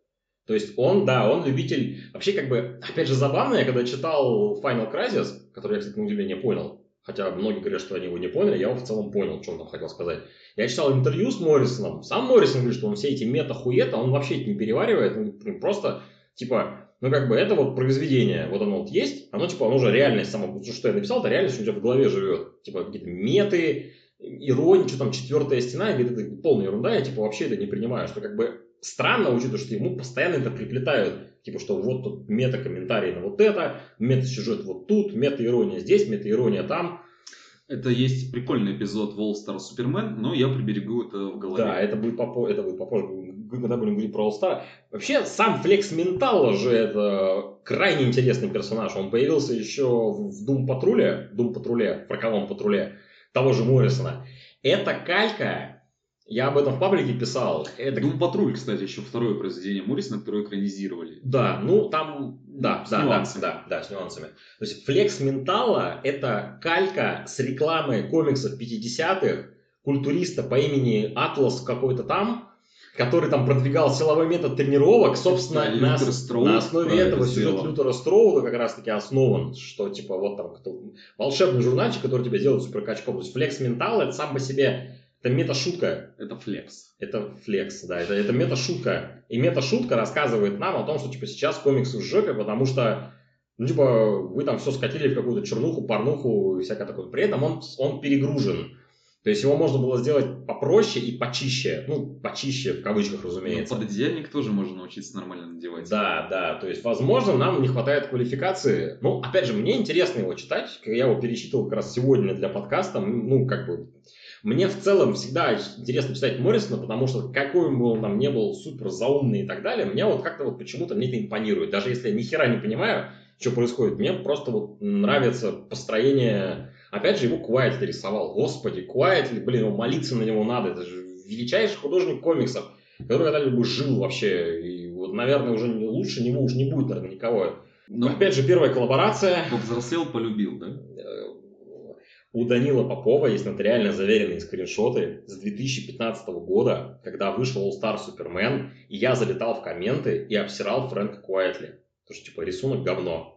S2: То есть он, да, он любитель... Вообще, как бы, опять же, забавно, я когда читал Final Crisis, который я, кстати, на удивление понял, хотя многие говорят, что они его не поняли, я его в целом понял, что он там хотел сказать. Я читал интервью с Моррисоном, сам Моррисон говорит, что он все эти мета-хуета, он вообще это не переваривает, он просто, типа, ну, как бы, это вот произведение, вот оно вот есть, оно, типа, оно же реальность само, что я написал, это реальность у тебя в голове живет. Типа, какие-то меты, ирония, что там, четвертая стена, и говорит, это полная ерунда, я, типа, вообще это не принимаю, что, как бы, странно, учитывая, что ему постоянно это приплетают, типа, что вот тут мета-комментарий на вот это, мета-сюжет вот тут, мета-ирония здесь, мета-ирония там.
S1: Это есть прикольный эпизод Star Супермен, но я приберегу это в голове.
S2: Да, это будет, попо- это будет попозже, когда будем говорить про All-Star. Вообще, сам Флекс Ментала же это крайне интересный персонаж. Он появился еще в Дум Патруле, Дум Патруле, в Роковом Патруле, того же Моррисона. Это калька, я об этом в паблике писал. Это
S1: Дум Патруль, кстати, еще второе произведение Моррисона, которое экранизировали.
S2: Да, ну там, да,
S1: С
S2: да, да,
S1: нюансами.
S2: да, да, с нюансами. То есть Флекс Ментала это калька с рекламы комиксов 50-х, культуриста по имени Атлас какой-то там, который там продвигал силовой метод тренировок, собственно, на,
S1: Строуд
S2: на основе этого сюжет
S1: сделал.
S2: Лютера Строуда как раз таки основан, что типа вот там кто- волшебный журнальчик, который тебя делает суперкачком. То есть Флекс Ментала это сам по себе, это мета-шутка,
S1: Это флекс.
S2: это флекс, да, это, это мета-шутка. И мета-шутка рассказывает нам о том, что, типа, сейчас комиксы в жопе, потому что, ну, типа, вы там все скатили в какую-то чернуху, порнуху и всякое такое. При этом он, он перегружен. То есть его можно было сделать попроще и почище. Ну, почище, в кавычках,
S1: Ну,
S2: разумеется.
S1: пододеяльник тоже можно научиться нормально надевать.
S2: Да, да, то есть, возможно, нам не хватает квалификации. Ну, опять же, мне интересно его читать. Я его перечитывал как раз сегодня для подкаста. Ну, как бы, мне в целом всегда интересно читать Моррисона, потому что какой бы он там не был супер заумный и так далее, мне вот как-то вот почему-то мне это импонирует. Даже если я ни хера не понимаю, что происходит, мне просто вот нравится построение... Опять же, его Куайтли рисовал. Господи, Куайтли, блин, ну, молиться на него надо. Это же величайший художник комиксов, который когда-либо жил вообще. И вот, наверное, уже лучше него уж не будет, наверное, никого.
S1: Но
S2: Опять же, первая коллаборация.
S1: повзрослел, полюбил, да?
S2: Э, У Данила Попова есть нотариально заверенные скриншоты с 2015 года, когда вышел All Star Superman, и я залетал в комменты и обсирал Фрэнка Куайтли. Потому что, типа, рисунок говно.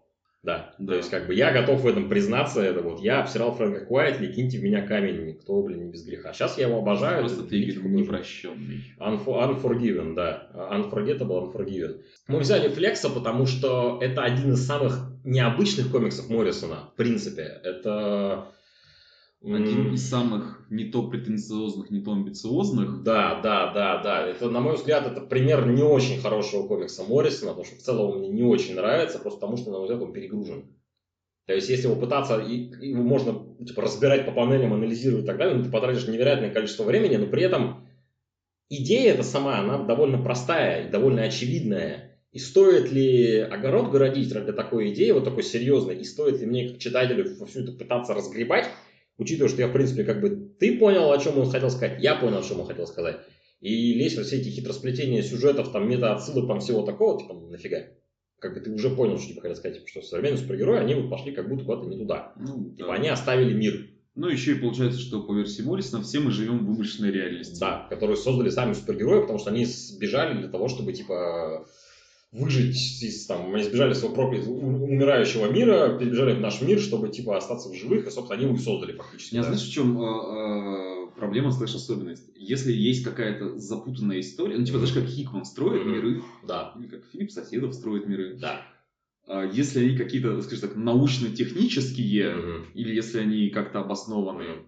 S2: Да.
S1: Да.
S2: То есть, как бы, я готов в этом признаться. Это вот я обсирал Фрэнка Куайтли, киньте в меня камень. Никто, блин, не без греха. Сейчас я его обожаю.
S1: Просто ты, Игорь, непрощенный.
S2: Unfor- Unforgiven, да. Unforgettable, Unforgiven. Мы взяли Флекса, потому что это один из самых необычных комиксов Моррисона, в принципе. Это...
S1: Один из самых не то претенциозных, не то амбициозных.
S2: Да, да, да, да. Это, на мой взгляд, это пример не очень хорошего комикса Моррисона, потому что в целом он мне не очень нравится, просто потому что, на мой взгляд, он перегружен. То есть, если его пытаться, его можно типа, разбирать по панелям, анализировать и так далее, ну, ты потратишь невероятное количество времени, но при этом идея эта сама, она довольно простая и довольно очевидная. И стоит ли огород городить ради такой идеи, вот такой серьезной, и стоит ли мне, как читателю, всю это пытаться разгребать, учитывая, что я, в принципе, как бы, ты понял, о чем он хотел сказать, я понял, о чем он хотел сказать. И лезть во все эти хитросплетения сюжетов, там, мета-отсылок, там, всего такого, типа, ну, нафига? Как бы ты уже понял, что типа хотел сказать, типа, что современные супергерои, они вот пошли как будто куда-то не туда.
S1: Ну,
S2: Типа,
S1: да.
S2: они оставили мир,
S1: Ну, еще и получается, что по версии Моррисона все мы живем в вымышленной реальности.
S2: да, которые создали сами супергерои, потому что они сбежали для того, чтобы, типа, выжить из, там, они сбежали своего проклятого, умирающего мира, перебежали в наш мир, чтобы, типа, остаться в живых, и, собственно, они его создали фактически.
S1: Я да. знаешь, в чем э, э, проблема, слэш особенность? Если есть какая-то запутанная история, ну, типа, даже как Хикман строит mm-hmm. миры,
S2: да.
S1: или как Филипп Соседов строит миры.
S2: Да.
S1: А если они какие-то, скажем так, научно-технические, mm-hmm. или если они как-то обоснованы, mm-hmm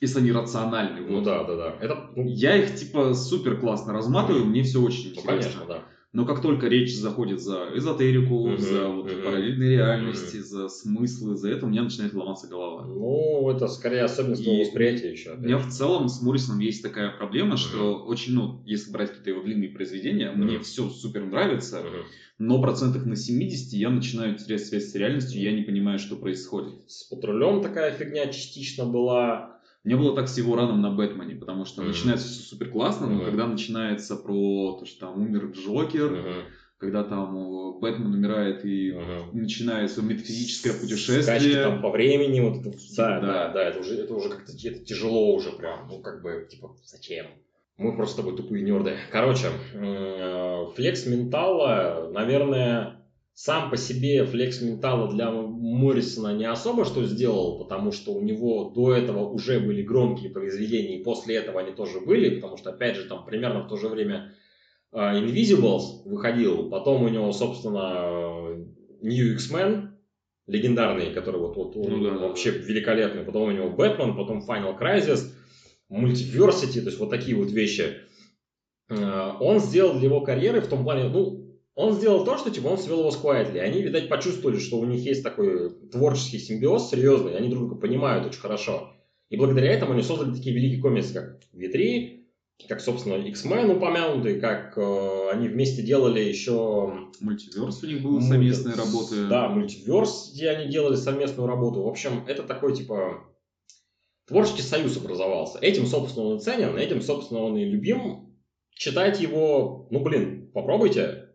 S1: если они рациональны.
S2: Ну вот. да, да, да. Это...
S1: Ну, я их типа супер классно разматываю, мне все очень ну, интересно. Конечно, да. Но как только речь заходит за эзотерику, uh-huh, за вот uh-huh, параллельные реальности, uh-huh. за смыслы, за это, у меня начинает ломаться голова.
S2: Ну, это скорее особенность твоего восприятия еще.
S1: У меня в целом с Моррисоном есть такая проблема, uh-huh. что очень, ну, если брать какие-то его длинные произведения, uh-huh. мне все супер нравится, uh-huh. но процентах на 70 я начинаю терять связь с реальностью, я не понимаю, что происходит.
S2: С патрулем такая фигня частично была.
S1: Мне было так с его раном на Бэтмене, потому что mm-hmm. начинается все супер классно, но mm-hmm. когда начинается про то, что там умер Джокер, mm-hmm. когда там Бэтмен умирает и mm-hmm. начинается метафизическое путешествие. Скачки
S2: там по времени, вот это, да, да, да, да, это уже, это уже как-то это тяжело уже прям, ну как бы, типа, зачем? Мы просто с тобой тупые нерды. Короче, флекс ментала, наверное, сам по себе флекс ментала для Моррисона не особо что сделал, потому что у него до этого уже были громкие произведения, и после этого они тоже были, потому что, опять же, там примерно в то же время uh, Invisibles выходил, потом у него, собственно, New X-Men, легендарный, который вот, вот он ну, да, вообще да. великолепный, потом у него Бэтмен, потом Final Crisis, Multiversity, то есть вот такие вот вещи. Uh, он сделал для его карьеры в том плане, ну, он сделал то, что типа он свел его с Quietly. Они, видать, почувствовали, что у них есть такой творческий симбиоз серьезный, они друг друга понимают очень хорошо. И благодаря этому они создали такие великие комиксы, как V3, как, собственно, X-Men упомянутый, как э, они вместе делали еще...
S1: Мультиверс у них был совместные работы.
S2: Да, мультиверс, где они делали совместную работу. В общем, это такой, типа, творческий союз образовался. Этим, собственно, он и ценен, этим, собственно, он и любим. Читать его, ну, блин, попробуйте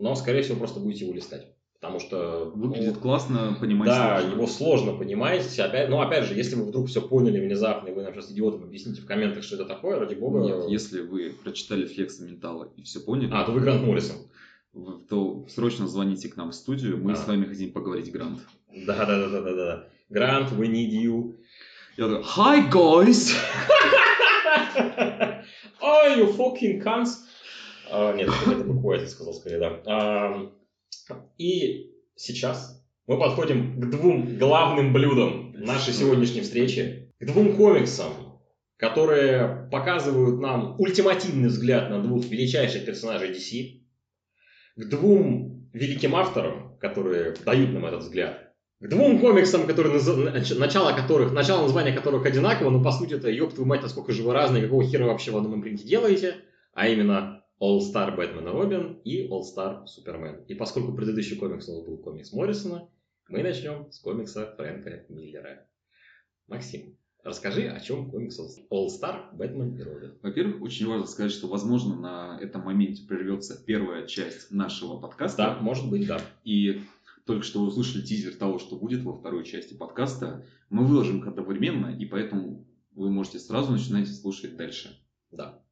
S2: но, скорее всего, просто будете его листать. Потому что...
S1: Выглядит ну, классно, понимать
S2: Да, сложно. его сложно понимать. Опять, но опять же, если вы вдруг все поняли внезапно, и вы нам сейчас идиотам объясните в комментах, что это такое, ради бога...
S1: Нет, если вы прочитали Флекса Ментала и все поняли...
S2: А, то вы Грант Моррисон.
S1: То срочно звоните к нам в студию, мы а. с вами хотим поговорить, Грант.
S2: Да-да-да-да-да. Грант, we need you.
S1: Я говорю, hi guys!
S2: oh, you fucking cunts! А, нет, это бы я сказал скорее, да. А, и сейчас мы подходим к двум главным блюдам нашей сегодняшней встречи. К двум комиксам, которые показывают нам ультимативный взгляд на двух величайших персонажей DC. К двум великим авторам, которые дают нам этот взгляд. К двум комиксам, которые, начало которых, начало названия которых одинаково, но по сути это ёб твою мать, насколько же вы разные, какого хера вообще в одном импринте делаете. А именно All-Star Бэтмен и Робин и All-Star Супермен. И поскольку предыдущий комикс у нас был комикс Моррисона, мы начнем с комикса Фрэнка Миллера. Максим, расскажи, о чем комикс All-Star Бэтмен и Робин.
S1: Во-первых, очень важно сказать, что, возможно, на этом моменте прервется первая часть нашего подкаста.
S2: Да, может быть, да.
S1: И только что вы услышали тизер того, что будет во второй части подкаста. Мы выложим их одновременно, и поэтому вы можете сразу начинать слушать дальше.
S2: Да.